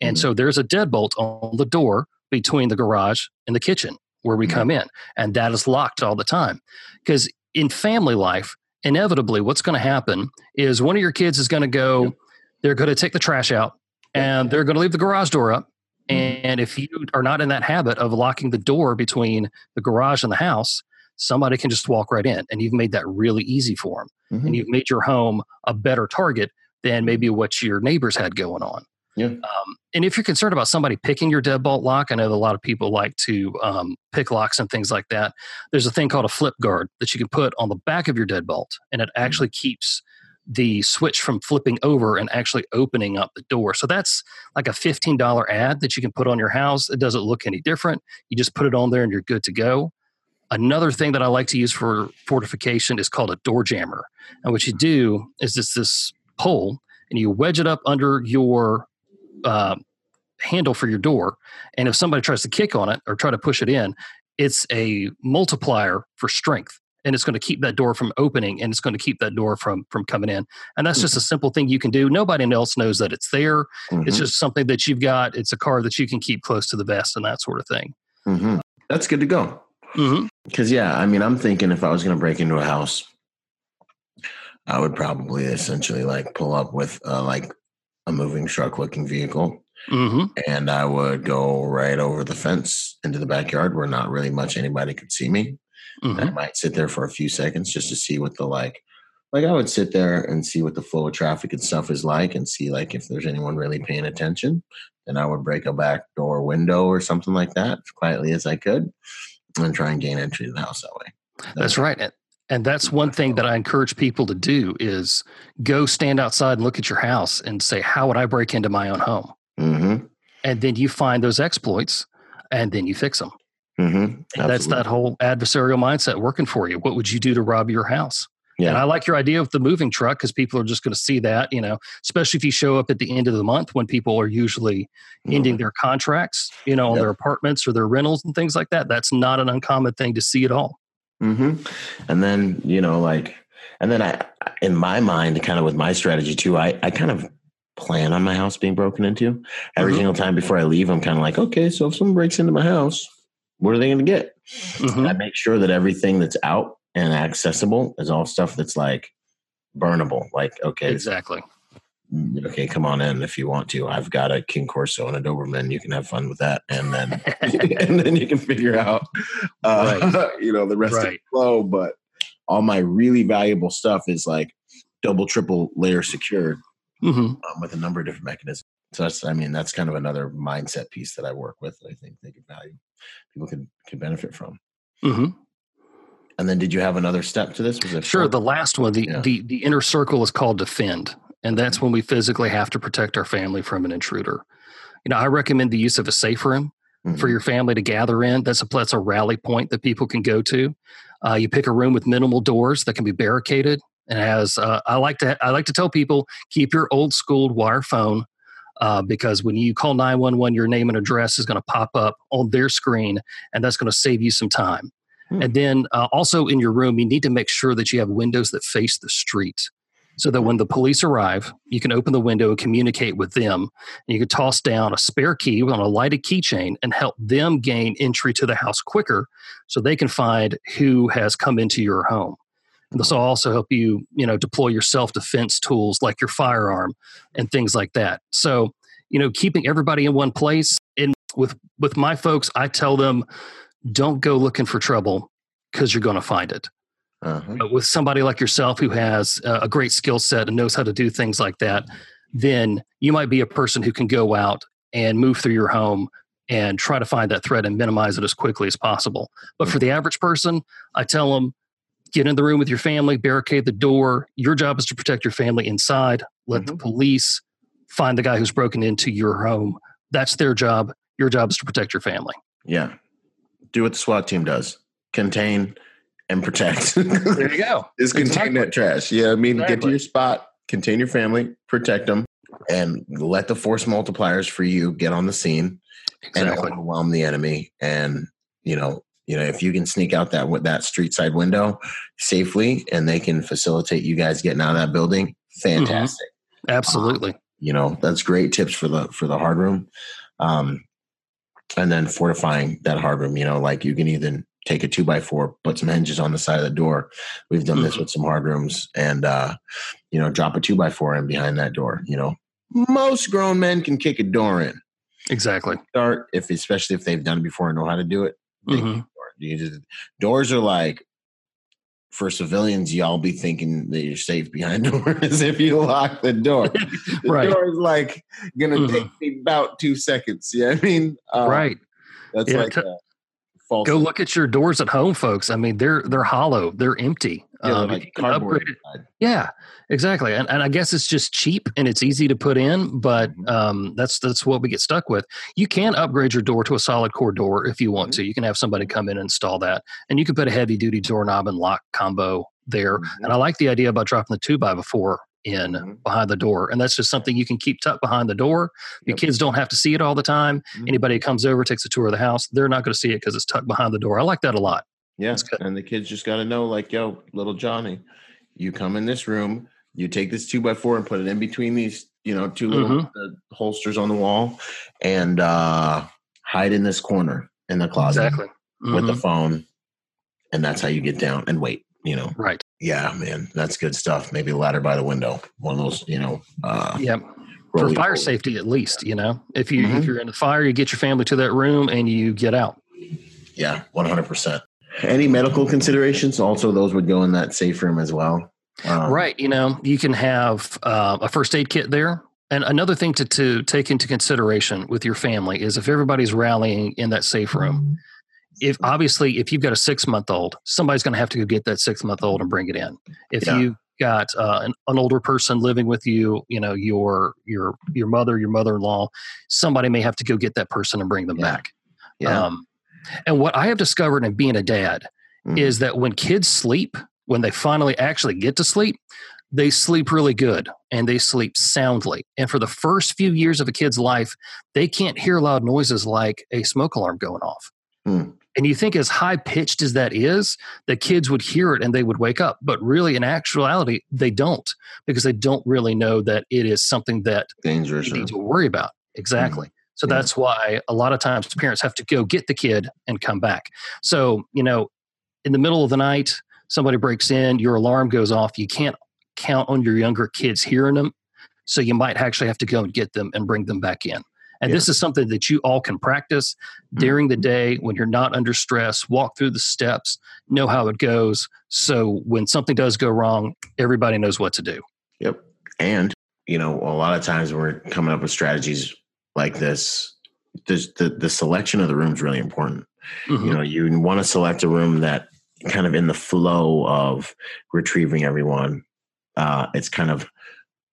and Mhm. so there's a deadbolt on the door between the garage and the kitchen where we Mhm. come in, and that is locked all the time. Because in family life, inevitably, what's going to happen is one of your kids is going to go, Yep. they're going to take the trash out, and they're going to leave the garage door up. Mhm. And if you are not in that habit of locking the door between the garage and the house, somebody can just walk right in. And you've made that really easy for them. Mhm. And you've made your home a better target than maybe what your neighbors had going on. Yeah. Um, and if you're concerned about somebody picking your deadbolt lock, I know that a lot of people like to um, pick locks and things like that. There's a thing called a flip guard that you can put on the back of your deadbolt, and it actually keeps the switch from flipping over and actually opening up the door. So that's like a $15 ad that you can put on your house. It doesn't look any different. You just put it on there and you're good to go. Another thing that I like to use for fortification is called a door jammer. And what you do is it's this pole and you wedge it up under your uh, handle for your door. And if somebody tries to kick on it or try to push it in, it's a multiplier for strength. And it's going to keep that door from opening and it's going to keep that door from from coming in. And that's just a simple thing you can do. Nobody else knows that it's there. It's Mhm. just something that you've got. It's a car that you can keep close to the vest and that sort of thing. Mhm. That's good to go. Mm-hmm. Because yeah, I mean, I'm thinking if I was going to break into a house, I would probably essentially like pull up with uh, like a moving truck looking vehicle, Mm-hmm. and I would go right over the fence into the backyard where not really much anybody could see me. Mm-hmm. I might sit there for a few seconds just to see what the like. Like I would sit there and see what the flow of traffic and stuff is like, and see like if there's anyone really paying attention. Then I would break a back door window or something like that as quietly as I could, and try and gain entry to the house that way. That's right. And- And that's one thing that I encourage people to do is go stand outside and look at your house and say, how would I break into my own home? Mm-hmm. And then you find those exploits and then you fix them. Mm-hmm. That's that whole adversarial mindset working for you. What would you do to rob your house? Yeah. And I like your idea of the moving truck because people are just going to see that, you know, especially if you show up at the end of the month when people are usually ending their contracts, you know, on their apartments or their rentals and things like that. That's not an uncommon thing to see at all. Mm-hmm. And then, you know, like, and then I, in my mind, kind of with my strategy too, I, I kind of plan on my house being broken into every Mhm. single time before I leave. I'm kind of like, okay, so if someone breaks into my house, what are they going to get? Mm-hmm. I make sure that everything that's out and accessible is all stuff that's like burnable. Like, okay, exactly. Okay, come on in if you want to. I've got a Cane Corso and a Doberman. You can have fun with that, and then <laughs> <laughs> and then you can figure out, uh, right. <laughs> you know, the rest right. of the flow. But all my really valuable stuff is like double, triple layer secured mm-hmm. um, with a number of different mechanisms. So that's, I mean, that's kind of another mindset piece that I work with. I think they could value, people can can benefit from. Mm-hmm. And then, did you have another step to this? Was it sure? The last one, the, yeah. the the inner circle is called defend, and that's when we physically have to protect our family from an intruder. You know, I recommend the use of a safe room mm-hmm. for your family to gather in. That's a that's a rally point that people can go to. Uh, you pick a room with minimal doors that can be barricaded and has. Uh, I like to I like to tell people keep your old school wire phone uh, because when you call 911, your name and address is going to pop up on their screen, and that's going to save you some time. Hmm. And then uh, also in your room, you need to make sure that you have windows that face the street so that when the police arrive, you can open the window and communicate with them. And you can toss down a spare key on a lighted keychain and help them gain entry to the house quicker so they can find who has come into your home. And this will also help you, you know, deploy your self-defense tools like your firearm and things like that. So, you know, keeping everybody in one place. And with with my folks, I tell them, don't go looking for trouble because you're going to find it. Uh-huh. But with somebody like yourself who has a great skill set and knows how to do things like that, then you might be a person who can go out and move through your home and try to find that threat and minimize it as quickly as possible. But for mm. the average person, I tell them get in the room with your family, barricade the door. Your job is to protect your family inside. Let mm-hmm. the police find the guy who's broken into your home. That's their job. Your job is to protect your family. Yeah. Do what the SWAT team does contain and protect. there you go. <laughs> Is contain that trash. Yeah. I mean, exactly. get to your spot, contain your family, protect them, and let the force multipliers for you get on the scene exactly. and overwhelm the enemy. And, you know, you know if you can sneak out that that street side window safely and they can facilitate you guys getting out of that building mm-hmm. fantastic mm-hmm. absolutely um, you know that's great tips for the for the hard room um and then fortifying that hard room you know like you can even take a two by four put some hinges on the side of the door we've done mm-hmm. this with some hard rooms and uh you know drop a two by four in behind that door you know most grown men can kick a door in exactly start if especially if they've done it before and know how to do it mm-hmm. You just, doors are like for civilians, y'all be thinking that you're safe behind <laughs> doors if you lock the door. <laughs> the right. door is like gonna mm-hmm. take me about two seconds. Yeah, I mean, uh, right. That's yeah, like t- false. Go look at your doors at home, folks. I mean, they're they're hollow, they're empty. Yeah, um, like cardboard. yeah, exactly. And, and I guess it's just cheap and it's easy to put in, but mm-hmm. um, that's that's what we get stuck with. You can upgrade your door to a solid core door if you want mm-hmm. to. You can have somebody come in and install that, and you can put a heavy duty doorknob and lock combo there. Mm-hmm. And I like the idea about dropping the two by before in mm-hmm. behind the door. And that's just something you can keep tucked behind the door. Your yep. kids don't have to see it all the time. Mm-hmm. Anybody who comes over, takes a tour of the house, they're not going to see it because it's tucked behind the door. I like that a lot. Yeah. And the kids just got to know, like, yo, little Johnny, you come in this room, you take this two by four and put it in between these, you know, two little mm-hmm. uh, holsters on the wall and uh, hide in this corner in the closet exactly. With the mm-hmm. phone. And that's how you get down and wait, you know. Right. Yeah, man. That's good stuff. Maybe a ladder by the window. One of those, you know. Uh, yep for fire safety at least you know if you mm-hmm. if you're in the fire you get your family to that room and you get out yeah 100% any medical considerations? Also, those would go in that safe room as well. Um, right. You know, you can have uh, a first aid kit there. And another thing to, to take into consideration with your family is if everybody's rallying in that safe room, if obviously if you've got a six month old, somebody's going to have to go get that six month old and bring it in. If yeah. you got uh, an, an, older person living with you, you know your your your mother, your mother in law, somebody may have to go get that person and bring them yeah. back. Yeah. Um, and what I have discovered in being a dad mm. is that when kids sleep, when they finally actually get to sleep, they sleep really good and they sleep soundly. And for the first few years of a kid's life, they can't hear loud noises like a smoke alarm going off. Mm. And you think, as high pitched as that is, the kids would hear it and they would wake up. But really, in actuality, they don't because they don't really know that it is something that dangerous they need to worry about. Exactly. Mm. So Yeah. that's why a lot of times parents have to go get the kid and come back. So, you know, in the middle of the night, somebody breaks in, your alarm goes off. You can't count on your younger kids hearing them. So you might actually have to go and get them and bring them back in. And Yeah. this is something that you all can practice Mhm. during the day when you're not under stress. Walk through the steps, know how it goes. So when something does go wrong, everybody knows what to do. Yep. And, you know, a lot of times when we're coming up with strategies like this, the, the selection of the room is really important. Mhm. You know, you want to select a room that kind of in the flow of retrieving everyone. Uh, it's kind of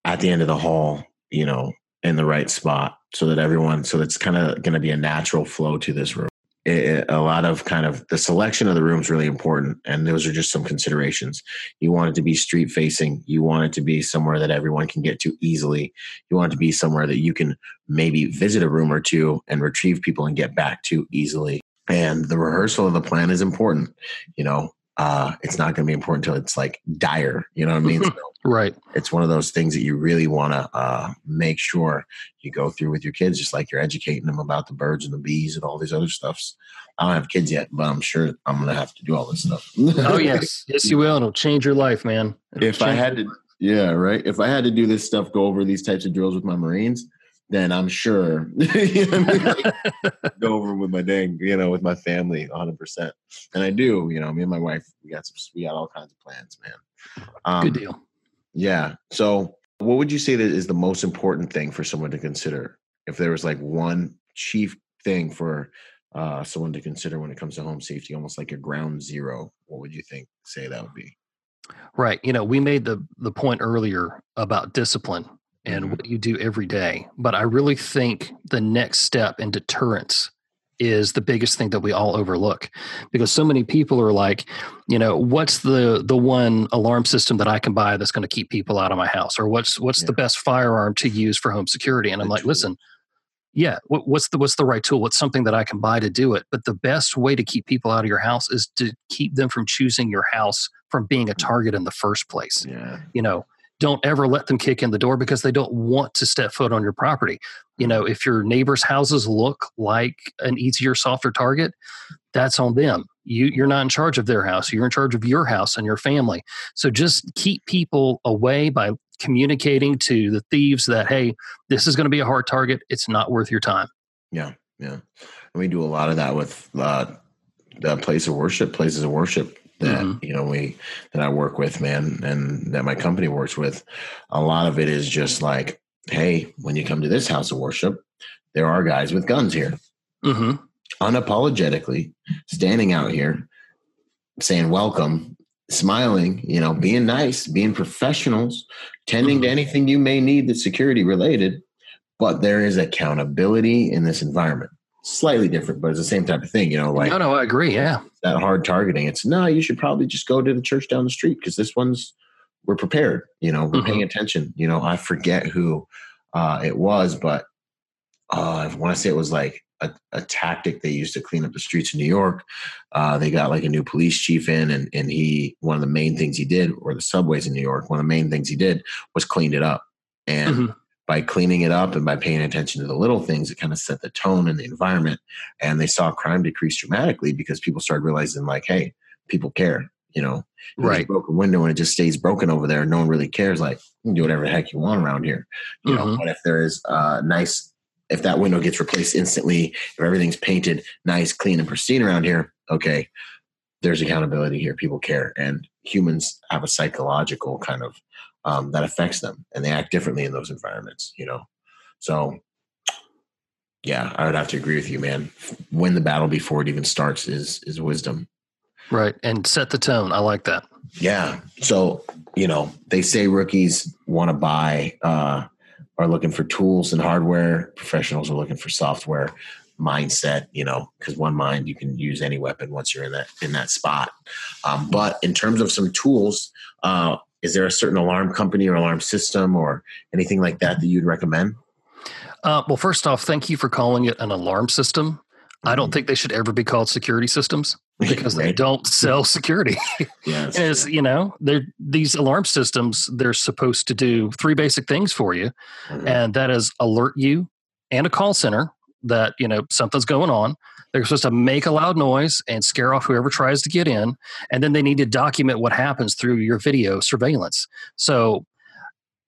at the end of the hall, you know, in the right spot so that everyone, so it's kind of going to be a natural flow to this room. It, a lot of kind of the selection of the room is really important. And those are just some considerations. You want it to be street facing. You want it to be somewhere that everyone can get to easily. You want it to be somewhere that you can maybe visit a room or two and retrieve people and get back to easily. And the rehearsal of the plan is important. You know, uh, it's not going to be important until it's like dire. You know what I mean? <laughs> So Right. it's one of those things that you really want to uh, make sure you go through with your kids, just like you're educating them about the birds and the bees and all these other stuffs. I don't have kids yet, but I'm sure I'm going to have to do all this stuff. <laughs> Oh, yes. <laughs> yes, you will. It'll change your life, man. It'll if I had to, yeah, right. If I had to do this stuff, go over these types of drills with my Marines, then I'm sure <laughs> you know I mean? Like, go over with my dang, you know, with my family 100. percent And I do, you know, me and my wife, we got some, we got all kinds of plans, man. Um, Good deal. Yeah. So, what would you say that is the most important thing for someone to consider? If there was like one chief thing for uh, someone to consider when it comes to home safety, almost like a ground zero, what would you think? Say that would be. Right. You know, we made the the point earlier about discipline and Mhm. what you do every day, but I really think the next step in deterrence is the biggest thing that we all overlook because so many people are like, you know, what's the the one alarm system that I can buy that's going to keep people out of my house or what's what's the best firearm to use for home security and I'm The like, tool. listen, yeah, what, what's the what's the right tool? What's something that I can buy to do it? But the best way to keep people out of your house is to keep them from choosing your house from being a mm. target in the first place. Yeah. You know, don't ever let them kick in the door because they don't want to step foot on your property. You know, if your neighbors' houses look like an easier, softer target, that's on them. You you're not in charge of their house. You're in charge of your house and your family. So just keep people away by communicating to the thieves that hey, this is going to be a hard target. It's not worth your time. Yeah. Yeah. And we do a lot of that with uh, the place of worship, places of worship that Mhm. you know we that I work with, man, and that my company works with. A lot of it is just like, hey, when you come to this house of worship, there are guys with guns here, hmm unapologetically standing out here, saying welcome, smiling, you know, being nice, being professionals, tending to Mhm. anything you may need that's security related. But there is accountability in this environment. Slightly different, but it's the same type of thing, you know, like no, no, I agree. Yeah. that hard targeting. It's no, you should probably just go to the church down the street because this one's we're prepared. You know, we're paying attention. You know, I forget who uh, it was, but uh, I want to say it was like a, a tactic they used to clean up the streets in New York. Uh, they got like a new police chief in, and and he one of the main things he did, or the subways in New York, one of the main things he did was cleaned it up. And Mhm. By cleaning it up and by paying attention to the little things, it kind of set the tone and the environment. And they saw crime decrease dramatically because people started realizing, like, hey, people care. You know, a Right. broken window and it just stays broken over there. No one really cares. Like, you can do whatever the heck you want around here. You know, Mhm. but if there is uh, nice, if that window gets replaced instantly, if everything's painted nice, clean, and pristine around here, okay, there's accountability here. People care, and humans have a psychological kind of um, that affects them, and they act differently in those environments. You know, so yeah, I would have to agree with you, man. Win the battle before it even starts is is wisdom. Right. And set the tone. I like that. Yeah. So, you know, they say rookies want to buy, uh, are looking for tools and hardware. Professionals are looking for software mindset, you know, because one mind you can use any weapon once you're in that in that spot. Um, but in terms of some tools, uh, is there a certain alarm company or alarm system or anything like that that you'd recommend? Uh, well, first off, thank you for calling it an alarm system. I don't think they should ever be called security systems <laughs> because they Mm-hmm. Don't sell security. <laughs> As you know, they're these alarm systems. They're supposed to do three basic things for you, Mhm. and that is alert you and a call center that you know something's going on. They're supposed to make a loud noise and scare off whoever tries to get in, and then they need to document what happens through your video surveillance. So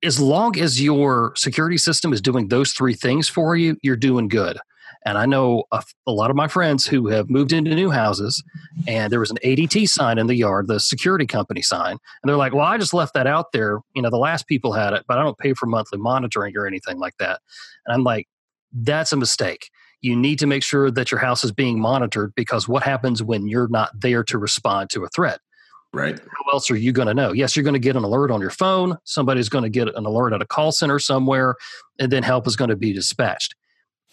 as long as your security system is doing those three things for you, you're doing good. And I know a, a, lot of my friends who have moved into new houses, and there was an ADT sign in the yard, the security company sign, and they're like, "Well, I just left that out there. You know, the last people had it, but I don't pay for monthly monitoring or anything like that." And I'm like, "That's a mistake. You need to make sure that your house is being monitored because what happens when you're not there to respond to a threat?" Right. How else are you going to know? Yes, you're going to get an alert on your phone. Somebody's going to get an alert at a call center somewhere, and then help is going to be dispatched.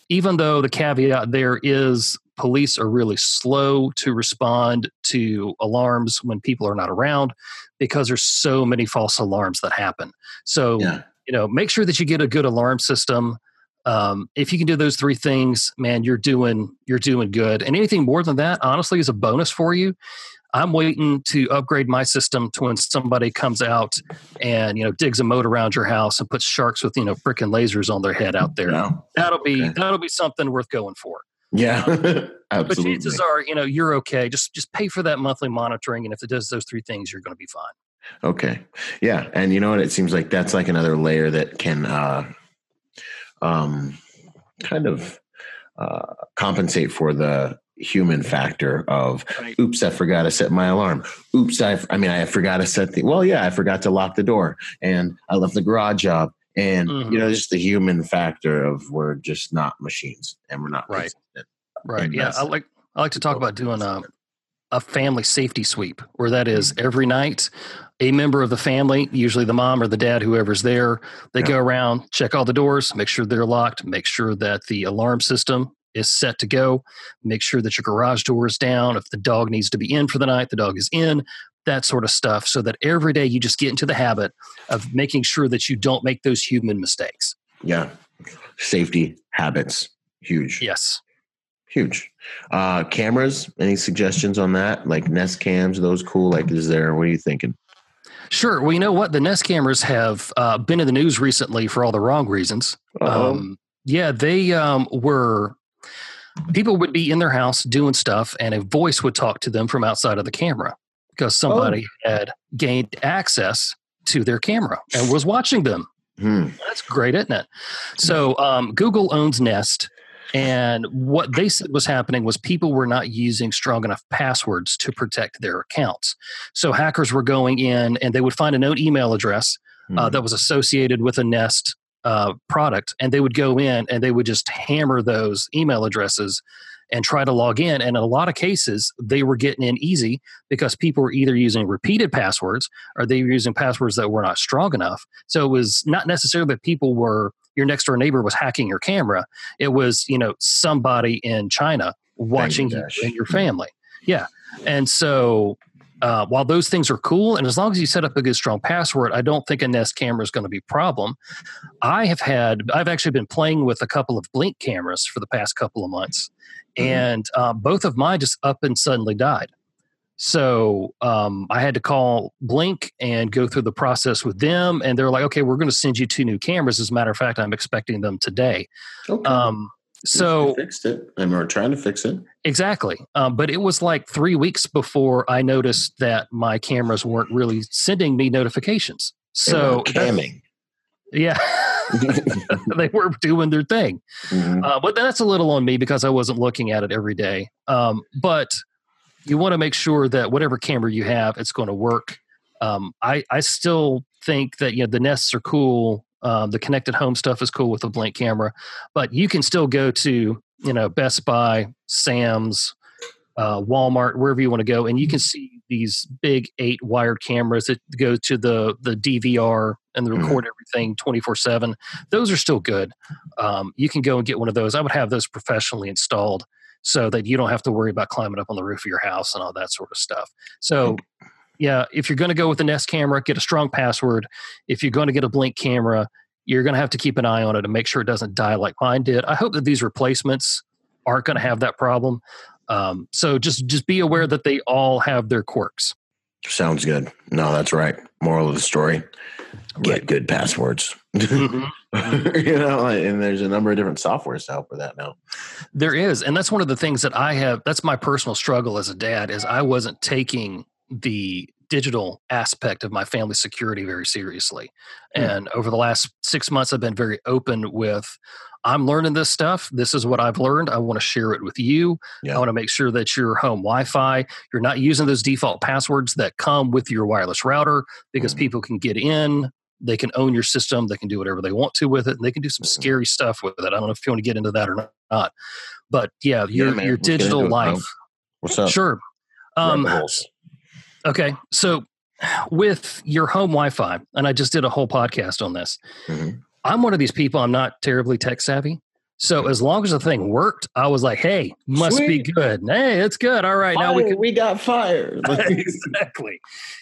Even though the caveat there is police are really slow to respond to alarms when people are not around because there's so many false alarms that happen. So, yeah. you know, make sure that you get a good alarm system. Um, if you can do those three things, man, you're doing you're doing good. And anything more than that, honestly, is a bonus for you. I'm waiting to upgrade my system to when somebody comes out and you know digs a moat around your house and puts sharks with you know freaking lasers on their head out there. No. That'll be okay. that'll be something worth going for. Yeah, <laughs> absolutely. But chances are, you know, you're okay. Just just pay for that monthly monitoring, and if it does those three things, you're going to be fine. Okay, yeah, and you know what? It seems like that's like another layer that can, uh, um, kind of uh, compensate for the human factor of right. oops i forgot to set my alarm oops i i mean i forgot to set the well yeah i forgot to lock the door and i left the garage up and mm-hmm. you know just the human factor of we're just not machines and we're not right right yeah i like i like to talk about doing a a family safety sweep where that is mm-hmm. every night a member of the family usually the mom or the dad whoever's there they yeah. go around check all the doors make sure they're locked make sure that the alarm system is set to go. Make sure that your garage door is down. If the dog needs to be in for the night, the dog is in, that sort of stuff, so that every day you just get into the habit of making sure that you don't make those human mistakes. Yeah. Safety habits, huge. Yes. Huge. Uh, cameras, any suggestions on that? Like Nest cams, those cool? Like, is there, what are you thinking? Sure. Well, you know what? The Nest cameras have uh, been in the news recently for all the wrong reasons. Um, yeah, they um, were people would be in their house doing stuff and a voice would talk to them from outside of the camera because somebody oh. had gained access to their camera and was watching them. Hmm. That's great, isn't it? So um, Google owns Nest. And what they said was happening was people were not using strong enough passwords to protect their accounts. So hackers were going in and they would find a known email address uh, hmm. that was associated with a Nest uh, product and they would go in and they would just hammer those email addresses and try to log in. And in a lot of cases, they were getting in easy because people were either using repeated passwords or they were using passwords that were not strong enough. So it was not necessarily that people were your next door neighbor was hacking your camera. It was, you know, somebody in China watching you and your family. Yeah. And so uh, while those things are cool, and as long as you set up a good strong password, I don't think a Nest camera is going to be a problem. I have had, I've actually been playing with a couple of Blink cameras for the past couple of months, mm-hmm. and uh, both of mine just up and suddenly died. So um, I had to call Blink and go through the process with them, and they're like, "Okay, we're going to send you two new cameras." As a matter of fact, I'm expecting them today. Okay. Um, so fixed it and we're trying to fix it exactly um, but it was like three weeks before i noticed that my cameras weren't really sending me notifications so camming yeah <laughs> they were doing their thing mm-hmm. uh, but that's a little on me because i wasn't looking at it every day um, but you want to make sure that whatever camera you have it's going to work um, I, I still think that you know the nests are cool um, the connected home stuff is cool with a Blink camera, but you can still go to you know Best Buy, Sam's, uh, Walmart, wherever you want to go, and you can see these big eight wired cameras that go to the the DVR and they mm-hmm. record everything twenty four seven. Those are still good. Um, you can go and get one of those. I would have those professionally installed so that you don't have to worry about climbing up on the roof of your house and all that sort of stuff. So yeah, if you're going to go with the Nest camera, get a strong password. If you're going to get a Blink camera, you're going to have to keep an eye on it and make sure it doesn't die like mine did. I hope that these replacements aren't going to have that problem. Um, so just just be aware that they all have their quirks. Sounds good. No, that's right. Moral of the story. get right. good passwords. Mm-hmm. <laughs> you know, and there's a number of different softwares to help with that now. There is, and that's one of the things that I have. That's my personal struggle as a dad is I wasn't taking the digital aspect of my family security very seriously. Mm. And over the last six months, I've been very open with I'm learning this stuff. This is what I've learned. I want to share it with you. Yeah. I want to make sure that your home Wi Fi, you're not using those default passwords that come with your wireless router because mm. people can get in. They can own your system. They can do whatever they want to with it. And they can do some mm. scary stuff with it. I don't know if you want to get into that or not. But yeah, your, yeah, your digital life. What's up? Sure. Um, okay. So with your home Wi Fi, and I just did a whole podcast on this. Mm-hmm I'm one of these people, I'm not terribly tech savvy. So as long as the thing worked, I was like, "Hey, must Sweet. be good. Hey, it's good. All right, Fire, now we can, we got fired." <laughs> exactly.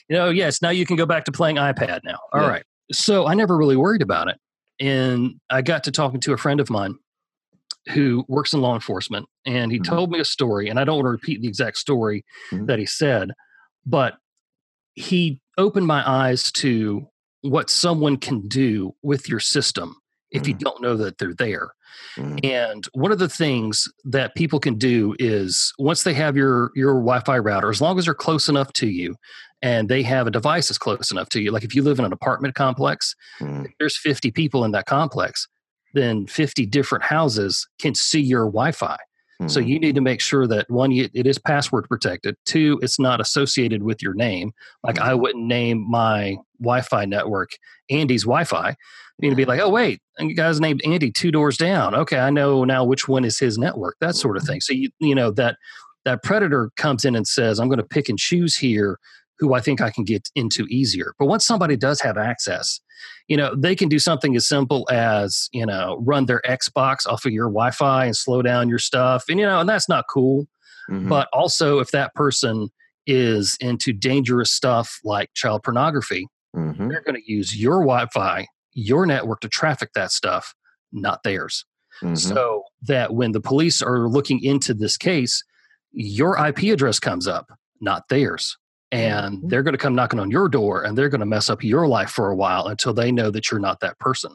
You know, yes. Now you can go back to playing iPad. Now, all yeah. right. So I never really worried about it, and I got to talking to a friend of mine who works in law enforcement, and he mm-hmm. told me a story, and I don't want to repeat the exact story mm-hmm. that he said, but he opened my eyes to what someone can do with your system if you mm. don't know that they're there. Mm. And one of the things that people can do is once they have your your Wi-Fi router, as long as they're close enough to you and they have a device that's close enough to you, like if you live in an apartment complex, mm. there's 50 people in that complex, then 50 different houses can see your Wi-Fi. So hmm. you need to make sure that one, it is password protected. Two, it's not associated with your name. Like I hmm. wouldn't name my Wi-Fi network Andy's Wi-Fi. You need to be like, oh wait, you guys named Andy two doors down. Okay, I know now which one is his network. That sort of thing. So you you know that that predator comes in and says, I'm going to pick and choose here who I think I can get into easier. But once somebody does have access, you know, they can do something as simple as, you know, run their Xbox off of your Wi Fi and slow down your stuff. And, you know, and that's not cool. Mm-hmm. But also, if that person is into dangerous stuff like child pornography, mm-hmm. they're going to use your Wi Fi, your network to traffic that stuff, not theirs. Mm-hmm. So that when the police are looking into this case, your IP address comes up, not theirs and mm-hmm. they're going to come knocking on your door and they're going to mess up your life for a while until they know that you're not that person.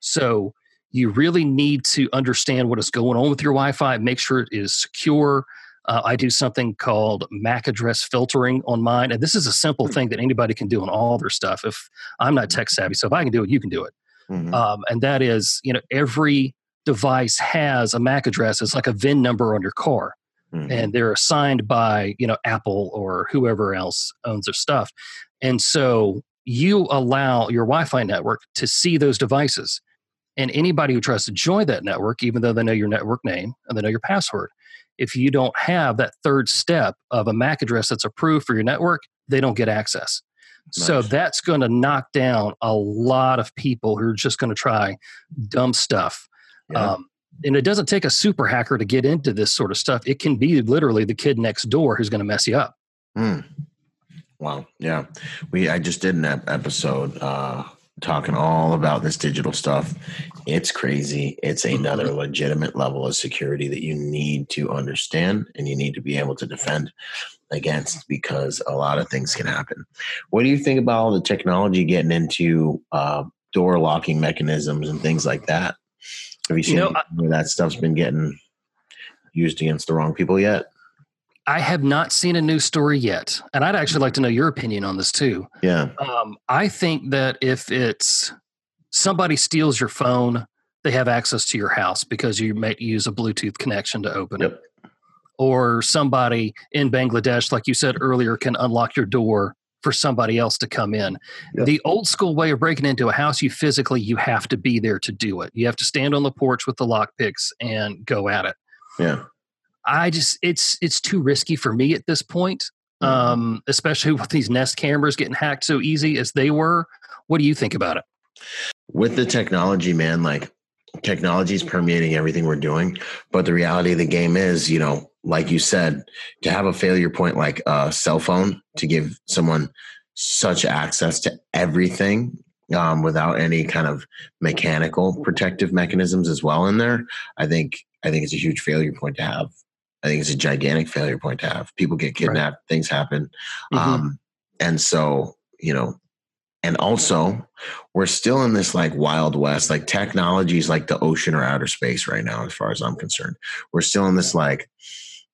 So you really need to understand what is going on with your Wi-Fi. Make sure it is secure. Uh, I do something called MAC address filtering on mine, and this is a simple hmm. thing that anybody can do on all their stuff. If I'm not tech savvy, so if I can do it, you can do it. Mm-hmm. Um, and that is, you know, every device has a MAC address. It's like a VIN number on your car mm-hmm. and they're assigned by you know apple or whoever else owns their stuff and so you allow your wi-fi network to see those devices and anybody who tries to join that network even though they know your network name and they know your password if you don't have that third step of a mac address that's approved for your network they don't get access Nice. So that's going to knock down a lot of people who are just going to try dumb stuff. Yeah. Um, and it doesn't take a super hacker to get into this sort of stuff. It can be literally the kid next door who's going to mess you up. Mm. Wow. Yeah. We I just did an episode uh talking all about this digital stuff. It's crazy. It's another mm-hmm. legitimate level of security that you need to understand and you need to be able to defend against because a lot of things can happen. What do you think about all the technology getting into uh, door locking mechanisms and things like that? Have you seen you know, where that stuff's been getting used against the wrong people yet? I have not seen a news story yet, and I'd actually like to know your opinion on this too. Yeah, um, I think that if it's somebody steals your phone, they have access to your house because you might use a Bluetooth connection to open yep. it, or somebody in Bangladesh, like you said earlier, can unlock your door for somebody else to come in. Yep. The old school way of breaking into a house, you physically you have to be there to do it. You have to stand on the porch with the lock picks and go at it. Yeah. I just it's it's too risky for me at this point. Mm-hmm. Um, especially <laughs> with these Nest cameras getting hacked so easy as they were. What do you think about it? With the technology, man, like technology is permeating everything we're doing. But the reality of the game is, you know, like you said, to have a failure point like a cell phone to give someone such access to everything um, without any kind of mechanical protective mechanisms as well in there, I think I think it's a huge failure point to have. I think it's a gigantic failure point to have. People get kidnapped, right. things happen, mm-hmm. um, and so you know and also we're still in this like wild west like technology is like the ocean or outer space right now as far as i'm concerned. We're still in this like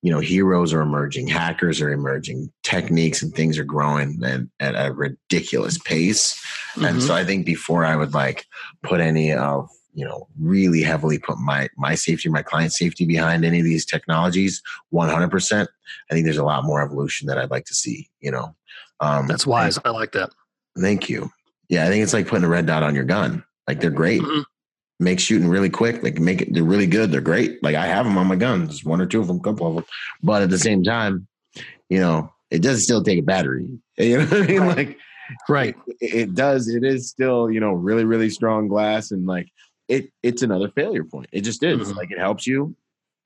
you know heroes are emerging hackers are emerging techniques and things are growing and at a ridiculous pace. Mm-hmm. and so i think before i would like put any of you know really heavily put my my safety my client safety behind any of these technologies 100% i think there's a lot more evolution that i'd like to see you know? Um, that's wise. and, i like that thank you yeah i think it's like putting a red dot on your gun like they're great mm-hmm. make shooting really quick like make it they're really good they're great like i have them on my guns one or two of them couple of them but at the same time you know it does still take a battery <laughs> you know what i mean like right it, it, does it is still you know really really strong glass and like it it's another failure point. It just is. Mm-hmm. Like it helps you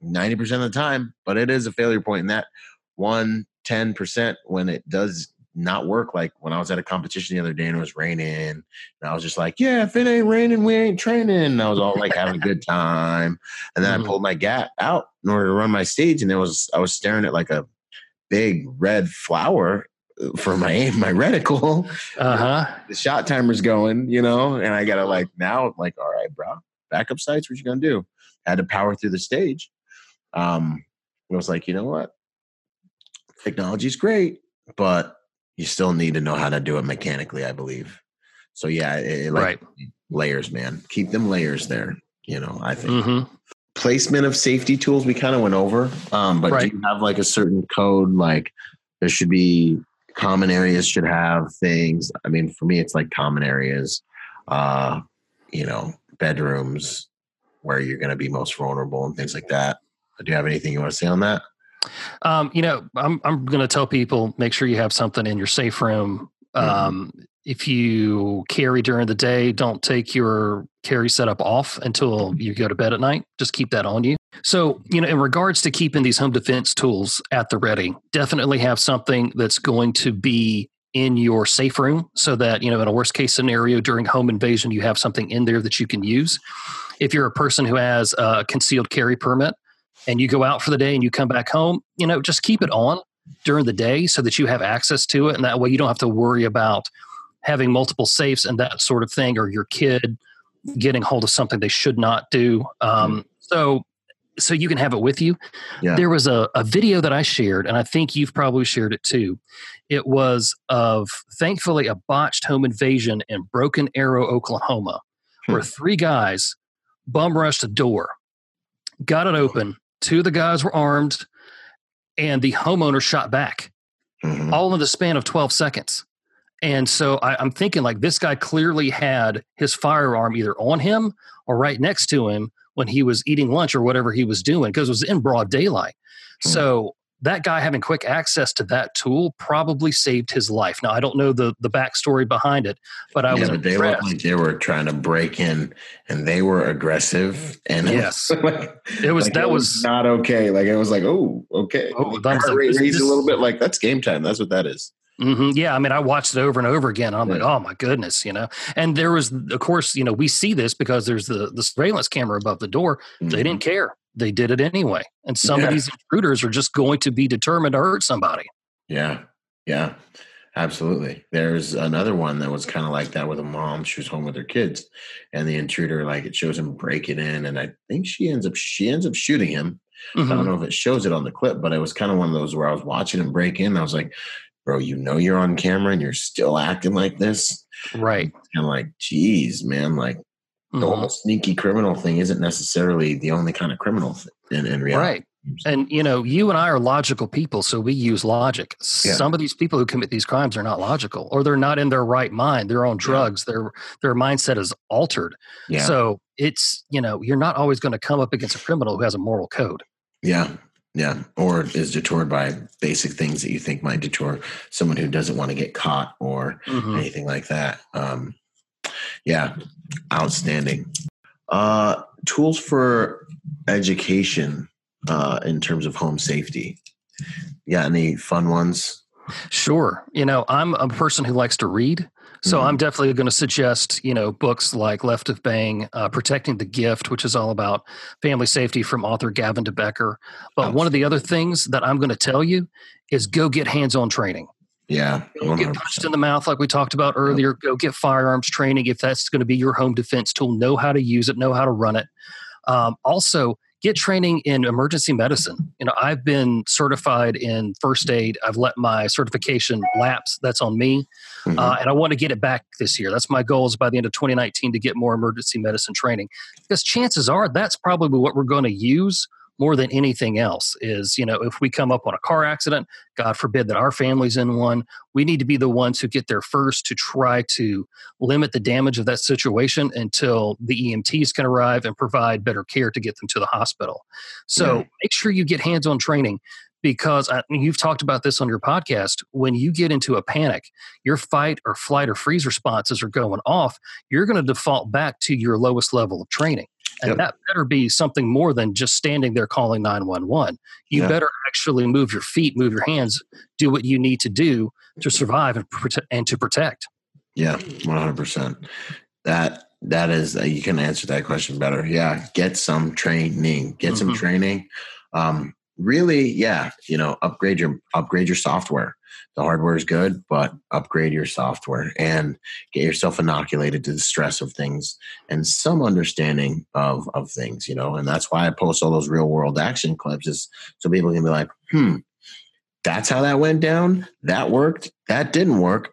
90% of the time, but it is a failure point. And that one, 10% when it does not work, like when I was at a competition the other day and it was raining, and I was just like, Yeah, if it ain't raining, we ain't training. And I was all like having a good time. And then mm-hmm. I pulled my gap out in order to run my stage, and it was I was staring at like a big red flower for my <laughs> my reticle. Uh-huh. The shot timer's going, you know, and I gotta like now, like, all right, bro, backup sights, what you gonna do? had to power through the stage. Um, I was like, you know what? Technology's great, but you still need to know how to do it mechanically, I believe. So yeah, it, it like right. layers, man. Keep them layers there. You know, I think. Mm-hmm. Placement of safety tools we kind of went over, um, but right. do you have like a certain code? Like there should be common areas should have things. I mean, for me, it's like common areas, uh, you know, bedrooms where you're going to be most vulnerable and things like that. Do you have anything you want to say on that? Um, you know, I'm I'm going to tell people make sure you have something in your safe room. Mm-hmm. Um, if you carry during the day, don't take your carry setup off until you go to bed at night. Just keep that on you. So, you know, in regards to keeping these home defense tools at the ready, definitely have something that's going to be in your safe room so that, you know, in a worst case scenario during home invasion, you have something in there that you can use. If you're a person who has a concealed carry permit and you go out for the day and you come back home, you know, just keep it on during the day so that you have access to it. And that way you don't have to worry about having multiple safes and that sort of thing, or your kid getting hold of something they should not do. Um, mm. so, so you can have it with you. Yeah. There was a, a video that I shared, and I think you've probably shared it too. It was of thankfully a botched home invasion in Broken Arrow, Oklahoma, hmm. where three guys bum rushed a door, got it open. Two of the guys were armed, and the homeowner shot back, mm-hmm. all in the span of 12 seconds. And so I, am thinking like this guy clearly had his firearm either on him or right next to him when he was eating lunch or whatever he was doing because it was in broad daylight. Hmm. So that guy having quick access to that tool probably saved his life. Now I don't know the the backstory behind it, but I yeah, was but they looked like they were trying to break in and they were aggressive and yes, it was, <laughs> like, it was like that it was, was, not okay. Like it was like oh okay, oh, heart rate raised a little bit. Like that's game time. That's what that is. Mm-hmm. Yeah, I mean, I watched it over and over again. I'm yeah. like, oh my goodness, you know. And there was, of course, you know, we see this because there's the the surveillance camera above the door. Mm-hmm. They didn't mm-hmm. care. They did it anyway. And some yeah. of these intruders are just going to be determined to hurt somebody. Yeah, yeah, absolutely. There's another one that was kind of like that with a mom. She was home with her kids, and the intruder, like, it shows him breaking in, and I think she ends up she ends up shooting him. Mm-hmm. I don't mm-hmm. know if it shows it on the clip, but it was kind of one of those where I was watching him break in. I was like, bro, you know you're on camera and you're still acting like this. Right. And like, geez, man, like mm-hmm. the whole sneaky criminal thing isn't necessarily the only kind of criminal in, in reality. Right. And you know, you and I are logical people, so we use logic. Yeah. Some of these people who commit these crimes are not logical, or they're not in their right mind. They're on drugs. Yeah. Their their mindset is altered. Yeah. So it's you know, you're not always going to come up against a criminal who has a moral code. Yeah, yeah, or is detoured by basic things that you think might detour someone who doesn't want to get caught or mm-hmm. anything like that. Um, yeah, outstanding. Uh, tools for education uh, in terms of home safety. Yeah, any fun ones? Sure. You know, I'm a person who likes to read. So mm-hmm. I'm definitely going to suggest, you know, books like Left of Bang, uh, Protecting the Gift, which is all about family safety from author Gavin de Becker. But one of the other things that I'm going to tell you is go get hands-on training. Yeah. Don't get punched in the mouth like we talked about earlier. Go get firearms training if that's going to be your home defense tool. Know how to use it, know how to run it. Um, also, get training in emergency medicine. You know, I've been certified in first aid. I've let my certification lapse. That's on me, mm-hmm. uh, and I want to get it back this year. That's my goal is by the end of 2019 to get more emergency medicine training because chances are that's probably what we're going to use more than anything else is you know if we come up on a car accident god forbid that our family's in one we need to be the ones who get there first to try to limit the damage of that situation until the emts can arrive and provide better care to get them to the hospital. So yeah. make sure you get hands-on training because I, you've talked about this on your podcast. When you get into a panic your fight or flight or freeze responses are going off. You're going to default back to your lowest level of training and yep. that better be something more than just standing there calling 911. You yeah. better actually move your feet, move your hands, do what you need to do to survive and, prote- and to protect. Yeah, 100%. That that is uh, you can answer that question better. Yeah, get some training. Get mm-hmm. some training. Um really, yeah, you know, upgrade your upgrade your software the hardware is good, but upgrade your software and get yourself inoculated to the stress of things and some understanding of of things, you know. And that's why I post all those real world action clips is so people can be like, hmm, that's how that went down. That worked. That didn't work.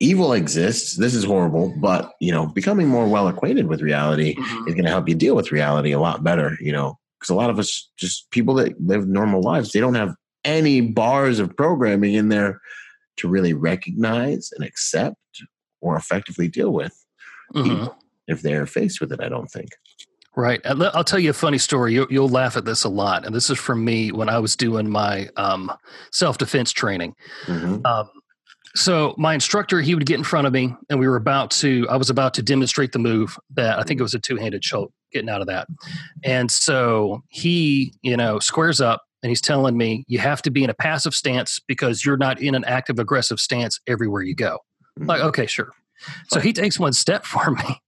Evil exists. This is horrible, but you know, becoming more well acquainted with reality mm-hmm. is going to help you deal with reality a lot better. You know, because a lot of us, just people that live normal lives, they don't have any bars of programming in there to really recognize and accept or effectively deal with mm-hmm. if they're faced with it, I don't think. Right. I'll tell you a funny story. You'll, you'll, laugh at this a lot. And this is from me when I was doing my um, self defense training. Mm-hmm. Um, so my instructor, he would get in front of me, and we were about to. I was about to demonstrate the move that I think it was a two handed choke, getting out of that. And so he, you know, squares up, and he's telling me you have to be in a passive stance because you're not in an active aggressive stance everywhere you go. Mm-hmm. Like, okay, sure. So he takes one step <laughs> for me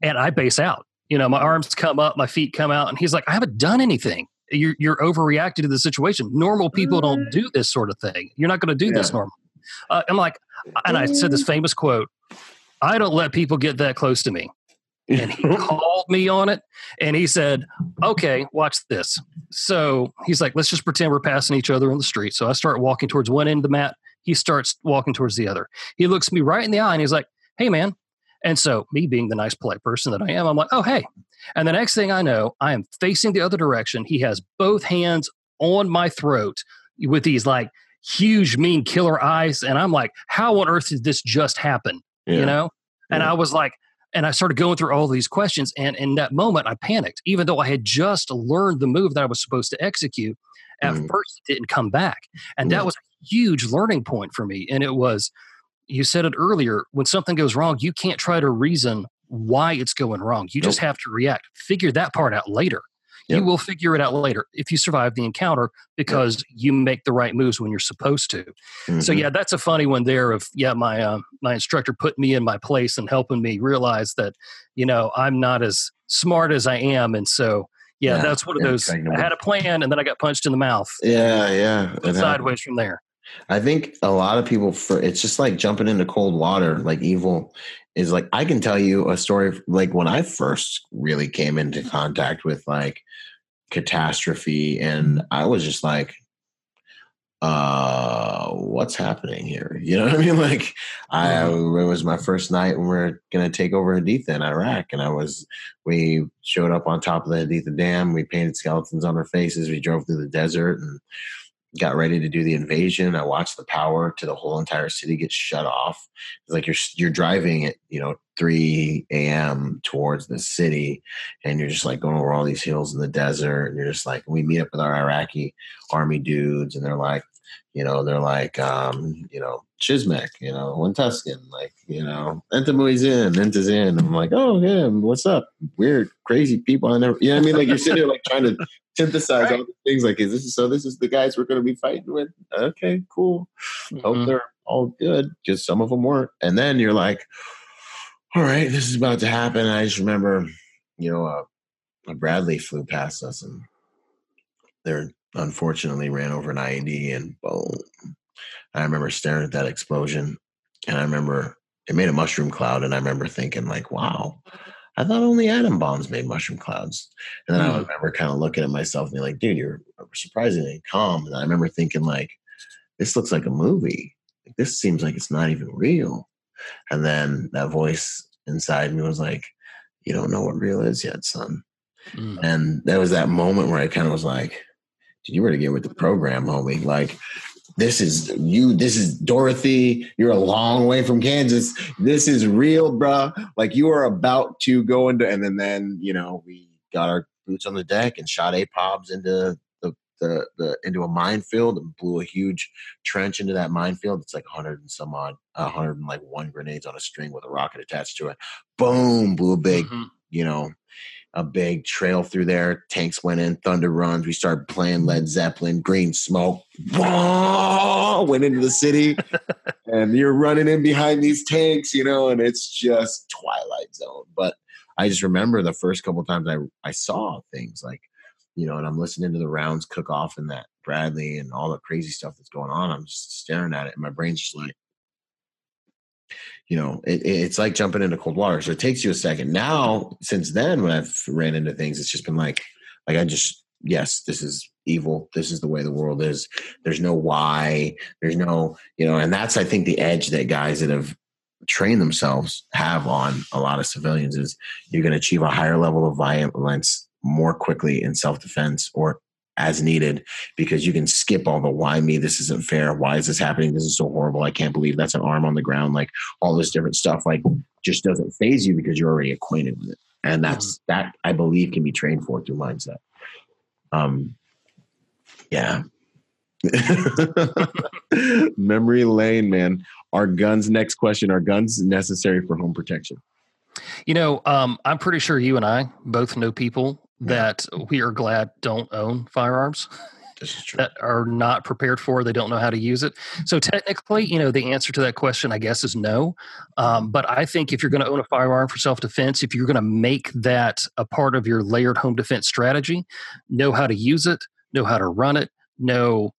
and I base out. You know, my arms come up, my feet come out, and he's like, I haven't done anything. You're, you're overreacting to the situation. Normal people don't do this sort of thing. You're not going to do yeah. this normal. Uh, I'm like, and I said this famous quote I don't let people get that close to me and he <laughs> called me on it and he said okay watch this. So he's like let's just pretend we're passing each other on the street. So i start walking towards one end of the mat. He starts walking towards the other. He looks me right in the eye and he's like hey man. And so me being the nice polite person that i am i'm like oh hey. And the next thing i know i am facing the other direction. He has both hands on my throat with these like huge mean killer eyes and i'm like how on earth did this just happen? Yeah. you know? And yeah. i was like and I started going through all these questions. And in that moment, I panicked, even though I had just learned the move that I was supposed to execute. At mm. first, it didn't come back. And that was a huge learning point for me. And it was, you said it earlier, when something goes wrong, you can't try to reason why it's going wrong. You nope. just have to react. Figure that part out later. Yep. You will figure it out later if you survive the encounter because yep. you make the right moves when you're supposed to. Mm-hmm. So yeah, that's a funny one there. Of yeah, my uh, my instructor put me in my place and helping me realize that you know I'm not as smart as I am, and so yeah, yeah that's one of those. I had a plan and then I got punched in the mouth. Yeah, yeah, sideways from there. I think a lot of people for it's just like jumping into cold water. Like evil is like I can tell you a story like when I first really came into contact with like catastrophe and I was just like uh what's happening here? <laughs> You know what i mean? Like i it was my first night when we are gonna take over haditha in iraq and i was we showed up on top of the haditha dam we painted skeletons on our faces we drove through the desert and got ready to do the invasion. I watched the power to the whole entire city get shut off. It's like you're you're driving at you know 3 a.m. towards the city, and you're just like going over all these hills in the desert. And you're just like, we meet up with our Iraqi army dudes, and they're like, you know, they're like, um, you know, Chismek, you know, one Tuscan, like, you know, Enta Muizin, Enta's in. I'm like, oh yeah, what's up? Weird, crazy people. I never, you know what I mean? Like you're sitting there like trying to synthesize right. all the things like, is this so this is the guys we're going to be fighting with? Okay, cool. Mm-hmm. Hope they're all good because some of them weren't. And then you're like, all right, this is about to happen. I just remember, you know, uh, a Bradley flew past us and they're unfortunately ran over an IED and boom. I remember staring at that explosion, and I remember it made a mushroom cloud, and I remember thinking like, "Wow, I thought only atom bombs made mushroom clouds." And then mm. I hmm. remember kind of looking at myself and being like, "Dude, you're surprisingly calm." And I remember thinking like, "This looks like a movie. This seems like it's not even real." And then that voice inside me was like, "You don't know what real is yet, son." Mm. And there was that moment where I kind of was like, you were to get with the program, homie. Like, this is you, this is Dorothy. You're a long way from Kansas. This is real, bruh. Like, you are about to go into, and then, then you know, we got our boots on the deck and shot APOBs into the, the, the into a minefield and blew a huge trench into that minefield. It's like 100 and some odd, 100 and like one grenades on a string with a rocket attached to it. Boom, blew a big, mm-hmm. you know, a big trail through there. Tanks went in, thunder runs. We started playing Led Zeppelin, green smoke. went into the city, <laughs> and you're running in behind these tanks, you know, and it's just Twilight Zone. But I just remember the first couple times I I saw things like, you know, and I'm listening to the rounds cook off in that Bradley and all the crazy stuff that's going on. I'm just staring at it, and my brain's just like, you know, it, it's like jumping into cold water. So it takes you a second. Now, since then, when I've ran into things, it's just been like, like I just, yes, this is evil. This is the way the world is. There's no why. There's no, you know, and that's I think the edge that guys that have trained themselves have on a lot of civilians is you're going to achieve a higher level of violence more quickly in self defense or as needed because you can skip all the why me? This isn't fair. Why is this happening? This is so horrible. I can't believe that's an arm on the ground like all this different stuff like just doesn't faze you because you're already acquainted with it. And that's mm-hmm. that i believe can be trained for through mindset. Um yeah. <laughs> Memory lane man. Are guns next question. Are guns necessary for home protection? You know um, i'm pretty sure you and i both know people that we are glad don't own firearms <laughs> that are not prepared for they don't know how to use it. So technically you know the answer to that question i guess is no. Um, but i think if you're going to own a firearm for self-defense if you're going to make that a part of your layered home defense strategy know how to use it know how to run it know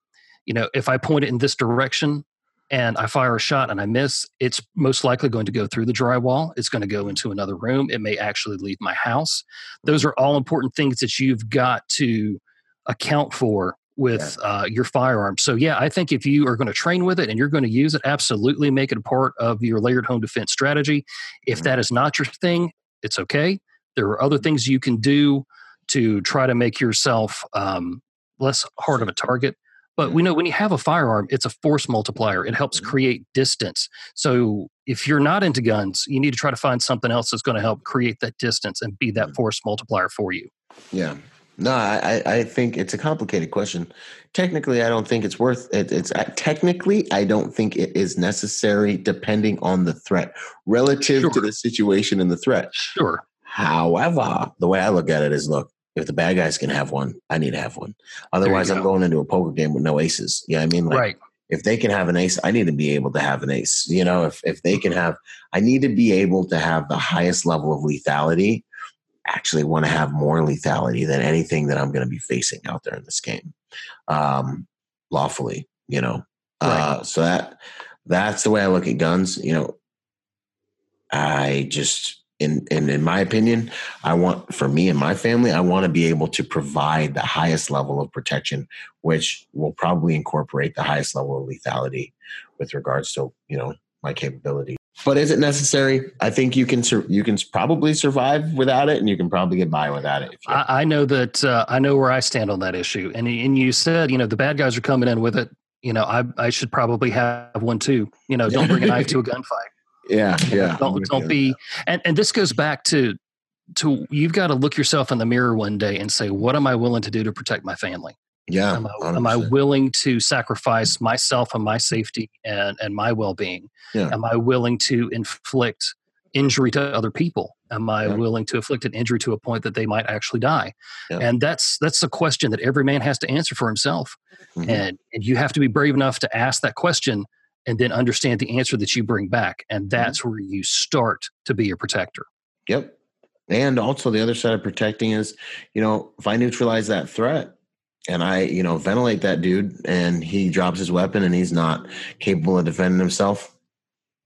you know if i point it in this direction and I fire a shot and I miss, it's most likely going to go through the drywall. It's going to go into another room. It may actually leave my house. Those are all important things that you've got to account for with yeah. uh, your firearm. So, yeah, I think if you are going to train with it and you're going to use it, absolutely make it a part of your layered home defense strategy. If mm-hmm. that is not your thing, it's okay. There are other things you can do to try to make yourself um, less hard of a target. But we know when you have a firearm, it's a force multiplier. It helps mm-hmm. create distance. So if you're not into guns, you need to try to find something else that's going to help create that distance and be that force multiplier for you. Yeah. No, I, I think it's a complicated question. Technically, I don't think it's worth it. It's technically, I don't think it is necessary depending on the threat relative sure. to the situation and the threat. Sure. However, the way I look at it is look, if the bad guys can have one, I need to have one. Otherwise, I'm going into a poker game with no aces. Yeah, you know I mean, like, right. If they can have an ace, I need to be able to have an ace. You know, if if they can have, I need to be able to have the highest level of lethality. Actually, want to have more lethality than anything that I'm going to be facing out there in this game, um, lawfully. You know, right. uh, so that that's the way I look at guns. You know, I just in, in in my opinion, I want for me and my family, I want to be able to provide the highest level of protection, which will probably incorporate the highest level of lethality with regards to you know my capability. But is it necessary? I think you can sur- you can probably survive without it, and you can probably get by without it. I, I, know that uh, I know where I stand on that issue, and and you said you know the bad guys are coming in with it. You know, I I should probably have one too. You know, don't bring a knife to a gunfight. Yeah, yeah. don't don't be and and this goes back to to you've got to look yourself in the mirror one day and say, what am I willing to do to protect my family? Yeah. Am I, am I, willing to sacrifice myself and my safety and, and my well being? Yeah. Am I willing to inflict injury to other people? Am I yeah. willing to inflict an injury to a point that they might actually die? Yeah. And that's that's a question that every man has to answer for himself. Mm-hmm. And and you have to be brave enough to ask that question and then understand the answer that you bring back. And mm-hmm. that's mm-hmm. where you start to be a protector. Yep. And also the other side of protecting is, you know, if I neutralize that threat, and I, you know, ventilate that dude and he drops his weapon and he's not capable of defending himself,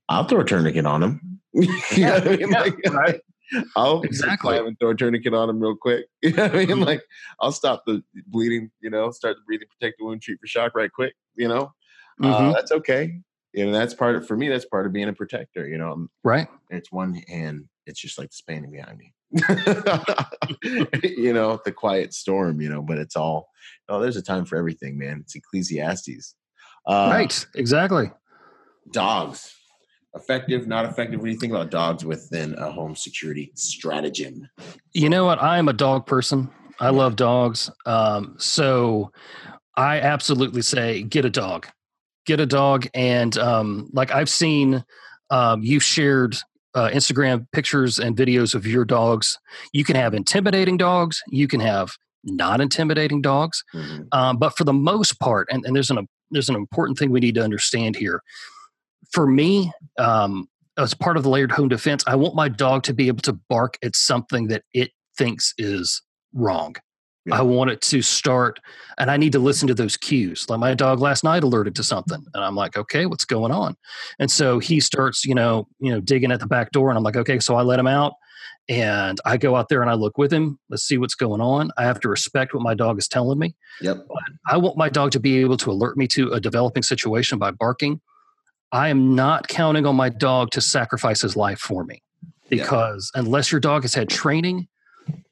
I'll throw a tourniquet on him. <laughs> you know what I mean? Yeah, like, right. I'll Exactly. and throw a tourniquet on him real quick. <laughs> You know what I mean? Mhm. Like I'll stop the bleeding, you know, start the breathing, protect the wound, treat for shock right quick, you know. Uh, Mhm. that's okay. You know, that's part of for me, that's part of being a protector, you know. right. It's one hand, it's just like the spanning behind me. <laughs> you know, the quiet storm, you know, but it's all oh, there's a time for everything, man. It's Ecclesiastes. Uh, right. Exactly. Dogs. Effective, not effective. What do you think about dogs within a home security stratagem? You know what? I am a dog person. I love dogs. Um, so I absolutely say get a dog. Get a dog. And um, like I've seen, um, you've shared uh, Instagram pictures and videos of your dogs. You can have intimidating dogs, you can have not intimidating dogs. Mhm. Um, but for the most part, and, and there's an there's an important thing we need to understand here. For me, um, as part of the layered home defense, I want my dog to be able to bark at something that it thinks is wrong. Yeah. I want it to start, and I need to listen to those cues. Like my dog last night alerted to something, and I'm like, okay, what's going on? And so he starts, you know, you know, digging at the back door, and I'm like, okay, so I let him out, and I go out there and I look with him. Let's see what's going on. I have to respect what my dog is telling me. Yep. I want my dog to be able to alert me to a developing situation by barking. I am not counting on my dog to sacrifice his life for me Yeah. because unless your dog has had training,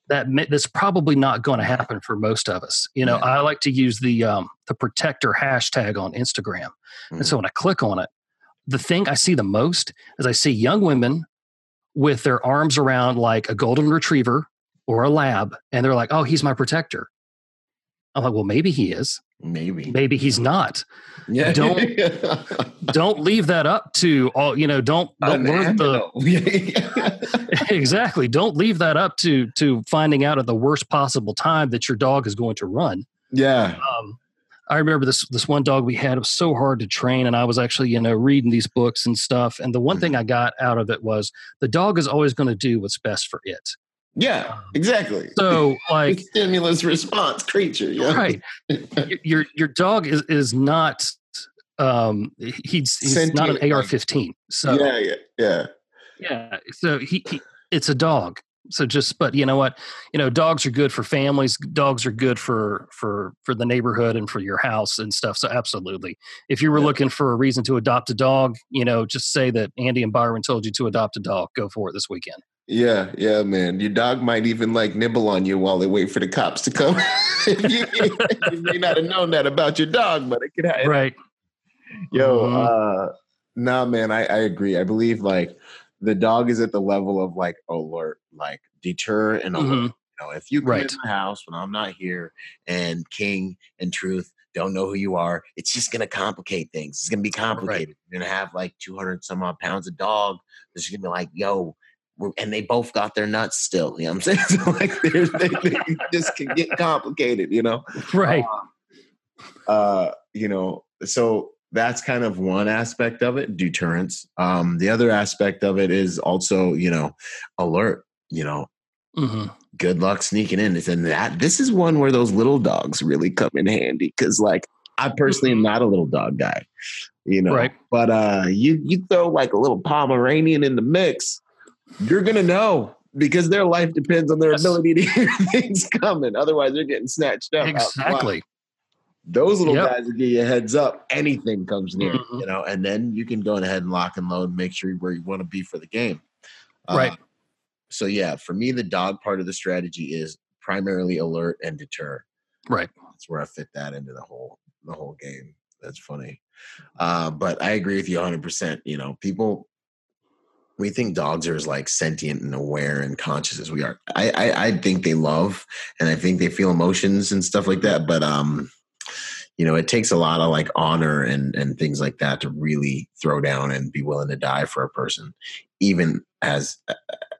that that's probably not going to happen for most of us. You know, Yeah. I like to use the um, the protector hashtag on Instagram, and Mhm. so when I click on it, the thing I see the most is I see young women with their arms around like a golden retriever or a lab, and they're like, "Oh, he's my protector." I'm like, "Well, maybe he is. Maybe. Maybe he's not." Yeah. Don't- <laughs> don't leave that up to all you know don't don't learn the the <laughs> exactly don't leave that up to to finding out at the worst possible time that your dog is going to run yeah. um i remember this this one dog we had it was so hard to train and i was actually you know reading these books and stuff and the one thing i got out of it was the dog is always going to do what's best for it Yeah. Exactly. so like stimulus response creature. Yeah. right <laughs> your your, dog is is not um he's he's not an ar-15 so Yeah. Yeah. Yeah. Yeah. So he, he it's a dog. So just but you know what? You know, dogs are good for families. Dogs are good for for for the neighborhood and for your house and stuff. So absolutely. If you were Yeah. looking for a reason to adopt a dog, you know, just say that Andy and Byron told you to adopt a dog. Go for it this weekend. Yeah, yeah, man. Your dog might even like nibble on you while they wait for the cops to come. <laughs> you, you may not have known that about your dog, but it could happen. Right. Yo, Mhm. uh nah man, I, I agree. I believe like the dog is at the level of like alert, like deter and alert. Mhm. You know, if you come Right. in my house when I'm not here and King and Truth don't know who you are, it's just gonna complicate things. It's gonna be complicated. You're gonna have like 200 some odd pounds of dog. It's gonna be like, yo, and they both got their nuts still. You know what I'm saying? <laughs> So like, there's, they, they just can get complicated. You know Right. uh, you know, so that's kind of one aspect of it, deterrence. Um, the other aspect of it is also, you know, alert. You know, hmm good luck sneaking in. And that this is one where those little dogs really come in handy because, like, I personally am not a little dog guy, you know. Right. But uh, you you throw like a little Pomeranian in the mix, you're gonna know because their life depends on their Yes. ability to <laughs> hear things coming. Otherwise, they're getting snatched up. out the wild Exactly. those little Yep. guys will give you a heads up. Anything comes near, Mhm. you know, and then you can go ahead and lock and load, and make sure where you want to be for the game. Right. Uh, so yeah, for me, the dog part of the strategy is primarily alert and deter. Right. That's where I fit that into the whole the whole game. That's funny, uh, but I agree with you 100. percent You know, people we think dogs are as like sentient and aware and conscious as we are. I, I I think they love and I think they feel emotions and stuff like that. But um, you know, it takes a lot of like honor and and things like that to really throw down and be willing to die for a person, even as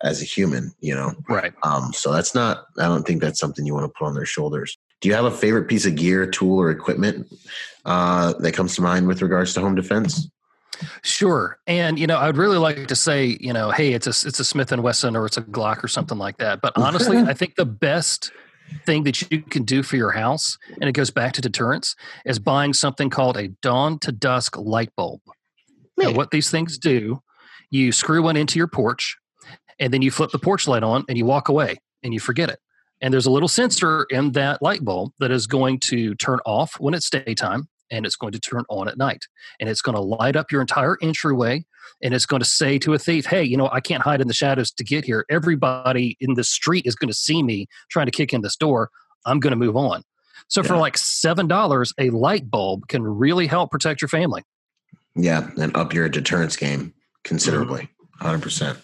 as a human. You know, Right. um, so that's not. I don't think that's something you want to put on their shoulders. Do you have a favorite piece of gear, tool, or equipment uh, that comes to mind with regards to home defense? Sure. And you know, I'd really like to say, you know, hey, it's a it's a Smith and Wesson or it's a Glock or something like that. But honestly, <laughs> I think the best thing that you can do for your house, and it goes back to deterrence, is buying something called a dawn to dusk light bulb. Now, what these things do, you screw one into your porch, and then you flip the porch light on, and you walk away, and you forget it. And there's a little sensor in that light bulb that is going to turn off when it's daytime and it's going to turn on at night. And it's going to light up your entire entryway and it's going to say to a thief, hey, you know, I can't hide in the shadows to get here. Everybody in the street is going to see me trying to kick in this door. I'm going to move on. So yeah. for like $7, a light bulb can really help protect your family. Yeah, and up your deterrence game considerably. Mm-hmm. 100%.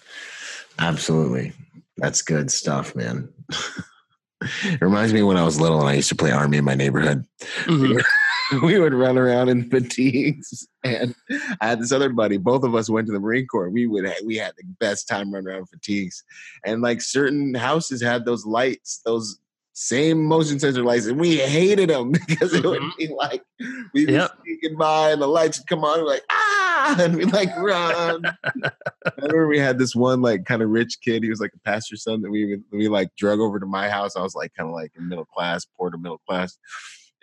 Absolutely. That's good stuff, man. <laughs> it reminds me when I was little and I used to play army in my neighborhood. Mm-hmm. <laughs> <laughs> we would run around in fatigues. And I had this other buddy. Both of us went to the Marine Corps. We would we had the best time running around fatigues. And like certain houses had those lights, those same motion sensor lights, and we hated them <laughs> because it would mm-hmm. be like we'd be yep. sneaking by and the lights would come on, and like ah, <laughs> and we like run. I remember we had this one like kind of rich kid. He was like a pastor's son that we we like drug over to my house. I was like kind of like in middle class, poor to middle class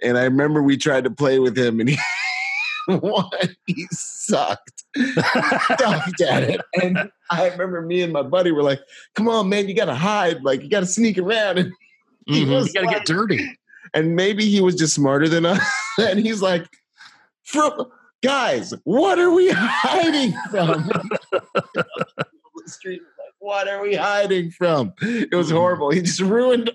and I remember we tried to play with him, and he <laughs> one he sucked, sucked at it. And I remember me and my buddy were like, "Come on, man, you got to hide, like you got to sneak around." And he mm-hmm. was you got to like, get dirty. And maybe he was just smarter than us, <laughs> and he's like, "From guys, what are we hiding from?" <laughs> street like, what are we hiding from? It was mm-hmm. horrible. He just ruined.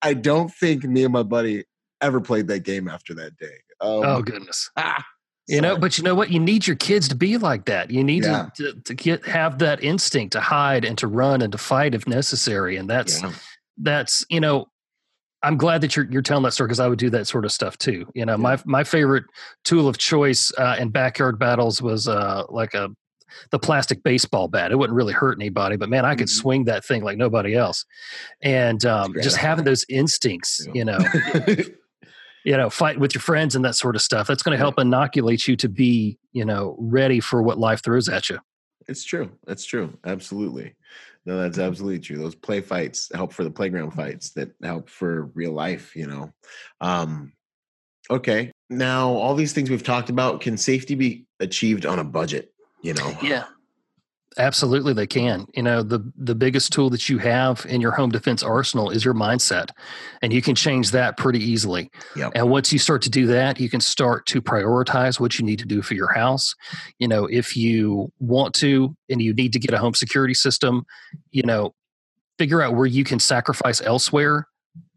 I don't think me and my buddy ever played that game after that day. Um, oh goodness. Ah, you know, but you know what? You need your kids to be like that. You need yeah. to, to, to get have that instinct to hide and to run and to fight if necessary. And that's yeah. that's you know, I'm glad that you're you're telling that story because I would do that sort of stuff too. You know, yeah. my my favorite tool of choice uh, in backyard battles was uh, like a the plastic baseball bat. It wouldn't really hurt anybody, but man, I could mm-hmm. swing that thing like nobody else. And um, just having those instincts, you know. <laughs> <laughs> you know fight with your friends and that sort of stuff that's going to help inoculate you to be you know ready for what life throws at you. It's true that's true absolutely. No that's absolutely true those play fights help for the playground fights that help for real life you know? Um okay now all these things we've talked about can safety be achieved on a budget you know? Yeah Absolutely, they can. You know, the the biggest tool that you have in your home defense arsenal is your mindset, and you can change that pretty easily. Yep. And once you start to do that, you can start to prioritize what you need to do for your house. You know, if you want to and you need to get a home security system, you know, figure out where you can sacrifice elsewhere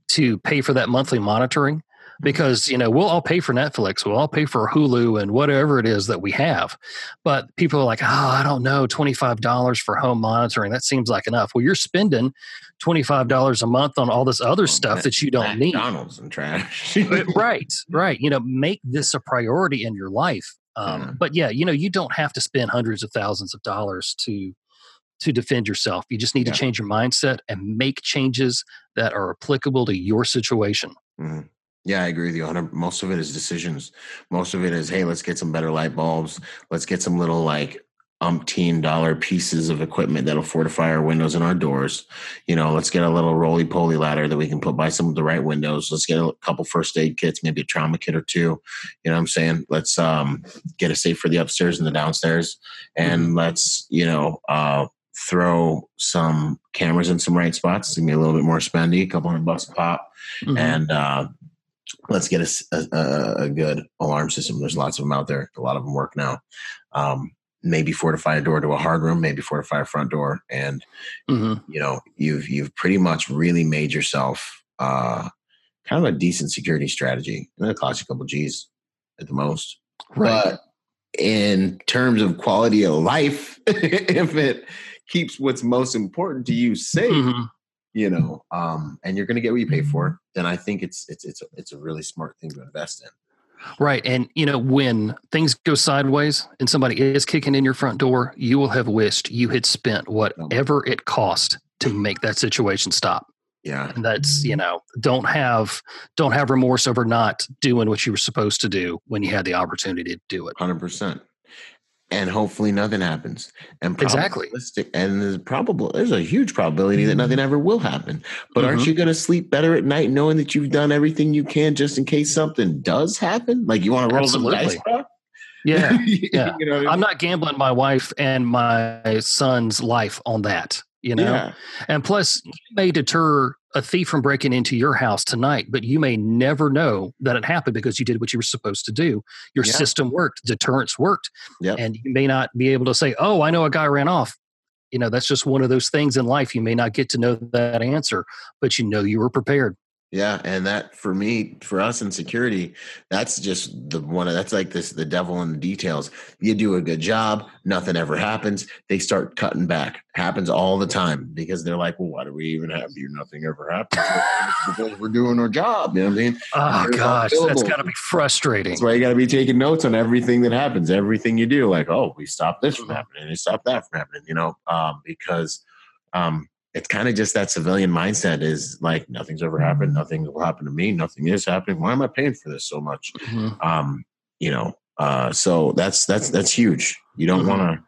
to pay for that monthly monitoring because you know we'll all pay for netflix we'll all pay for hulu and whatever it is that we have. But people are like oh i don't know $25 for home monitoring that seems like enough. Well you're spending $25 a month on all this other stuff that you don't need. McDonald's and trash. <laughs> Right right. You know make this a priority in your life. Um, yeah. but yeah you know you don't have to spend hundreds of thousands of dollars to to defend yourself. You just need yeah. to change your mindset and make changes that are applicable to your situation. Mm-hmm. Yeah, I agree with you. 100. Most of it is decisions. Most of it is, hey, let's get some better light bulbs. Let's get some little like umpteen dollar pieces of equipment that'll fortify our windows and our doors. You know, let's get a little roly poly ladder that we can put by some of the right windows. Let's get a couple first aid kits, maybe a trauma kit or two. You know what I'm saying? Let's um, get a safe for the upstairs and the downstairs. And mm-hmm. let's, you know, uh, throw some cameras in some right spots. It's gonna be a little bit more spendy, a couple hundred bucks a pop. Mm-hmm. And uh, let's get a, a, a, good alarm system. There's lots of them out there. A lot of them work now. Um, maybe fortify a door to a hard room, maybe fortify a front door, and mm-hmm. you know you've you've pretty much really made yourself uh, kind of a decent security strategy. And it costs you a couple G's at the most, right. but in terms of quality of life, <laughs> if it keeps what's most important to you safe. Mm-hmm you know, um, and you're going to get what you pay for, then I think it's it's it's a, it's a really smart thing to invest in. Right. And, you know, when things go sideways and somebody is kicking in your front door, you will have wished you had spent whatever it cost to make that situation stop. Yeah. And that's, you know, don't have don't have remorse over not doing what you were supposed to do when you had the opportunity to do it. 100%. And hopefully nothing happens. And exactly, and there's probable there's a huge probability that nothing ever will happen. But mm-hmm. aren't you going to sleep better at night knowing that you've done everything you can just in case something does happen? Like you want to roll Absolutely. the dice. Yeah, <laughs> yeah. you know I am not gambling my wife and my son's life on that. You know, yeah. and plus, you may deter a thief from breaking into your house tonight, but you may never know that it happened because you did what you were supposed to do. Your yeah. system worked, deterrence worked, yep. and you may not be able to say, "Oh, I know a guy ran off." You know, that's just one of those things in life. You may not get to know that answer, but you know you were prepared. Yeah, and that for me, for us in security, that's just the one. That's like this: the devil in the details. You do a good job, nothing ever happens. They start cutting back. Happens all the time because they're like, "Well, why do we even have you? Nothing ever happens because we're doing our job." You know what I mean? Oh gosh, that's got to be frustrating. That's why you got to be taking notes on everything that happens, everything you do. Like, oh, we stopped this from mm-hmm. happening, we stopped that from happening. You know, um, because um, it's kind of just that civilian mindset is like nothing's ever happened, mm-hmm. nothing will happen to me, nothing is happening. Why am I paying for this so much? Mm-hmm. Um, you know, uh, so that's that's that's huge. You don't mm-hmm. want to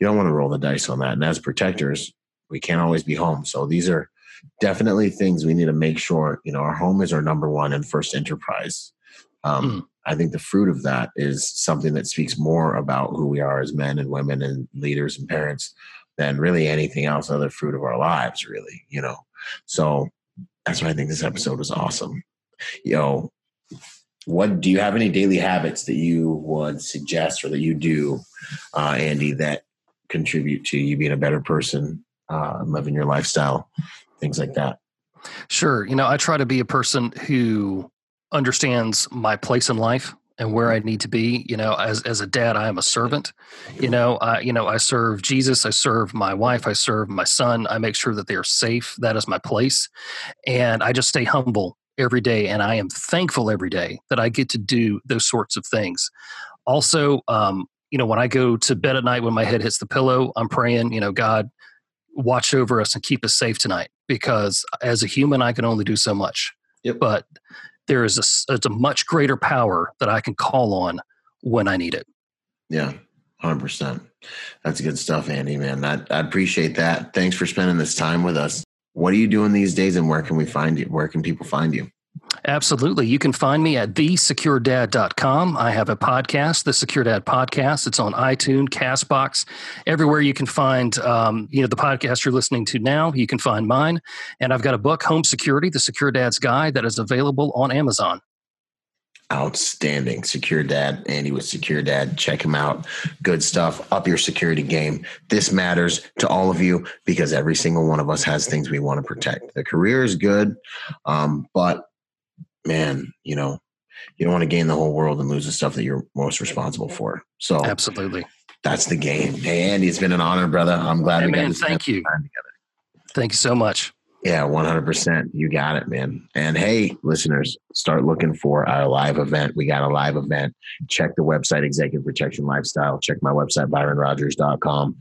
you don't want to roll the dice on that. And as protectors, we can't always be home. So these are definitely things we need to make sure. You know, our home is our number one and first enterprise. Um, mm. I think the fruit of that is something that speaks more about who we are as men and women and leaders and parents than really anything else, other fruit of our lives, really, you know. So that's why I think this episode was awesome. You know, what do you have any daily habits that you would suggest or that you do, uh, Andy, that contribute to you being a better person, uh, living your lifestyle, things like that? Sure. You know, I try to be a person who understands my place in life and where I need to be. You know, as as a dad, I am a servant. You know, I you know I serve Jesus. I serve my wife. I serve my son. I make sure that they are safe. That is my place, and I just stay humble every day. And I am thankful every day that I get to do those sorts of things. Also, um, you know, when I go to bed at night, when my head hits the pillow, I'm praying. You know, God, watch over us and keep us safe tonight, because as a human, I can only do so much. Yep. But there is a, it's a much greater power that I can call on when I need it. Yeah, 100%. That's good stuff, Andy, man. I, I appreciate that. Thanks for spending this time with us. What are you doing these days and where can we find you? Where can people find you? Absolutely. You can find me at thesecuredad.com. I have a podcast, The Secure Dad Podcast. It's on iTunes, Castbox, everywhere you can find um, you know the podcast you're listening to now. You can find mine, and I've got a book, Home Security: The Secure Dad's Guide, that is available on Amazon. Outstanding. Secure Dad, Andy with Secure Dad. Check him out. Good stuff. Up your security game. This matters to all of you because every single one of us has things we want to protect. The career is good, um, but man, you know, you don't want to gain the whole world and lose the stuff that you're most responsible for. So absolutely, that's the game. Hey, Andy, it's been an honor, brother. I'm glad hey, we man, got thank you. Thank you so much. Yeah, 100%. You got it, man. And hey, listeners, start looking for our live event. We got a live event. Check the website, Executive Protection Lifestyle. Check my website, byronrogers.com,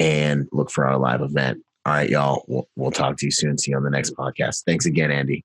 and look for our live event. All right, y'all. We'll, we'll talk to you soon. See you on the next podcast. Thanks again, Andy.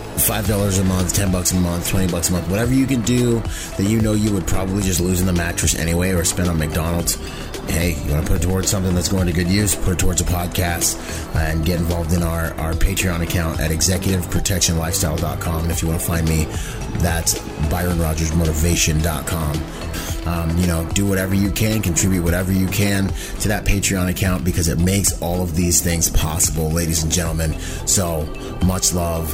five dollars a month, ten bucks a month, twenty bucks a month, whatever you can do that you know you would probably just lose in the mattress anyway or spend on McDonald's. Hey, you want to put it towards something that's going to good use? Put it towards a podcast and get involved in our, our Patreon account at executiveprotectionlifestyle.com. And if you want to find me, that's byronrogersmotivation.com. Um, you know, do whatever you can, contribute whatever you can to that Patreon account because it makes all of these things possible, ladies and gentlemen. So much love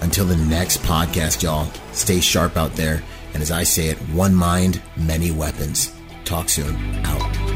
until the next podcast, y'all, stay sharp out there. And as I say it, one mind, many weapons. Talk soon. Out.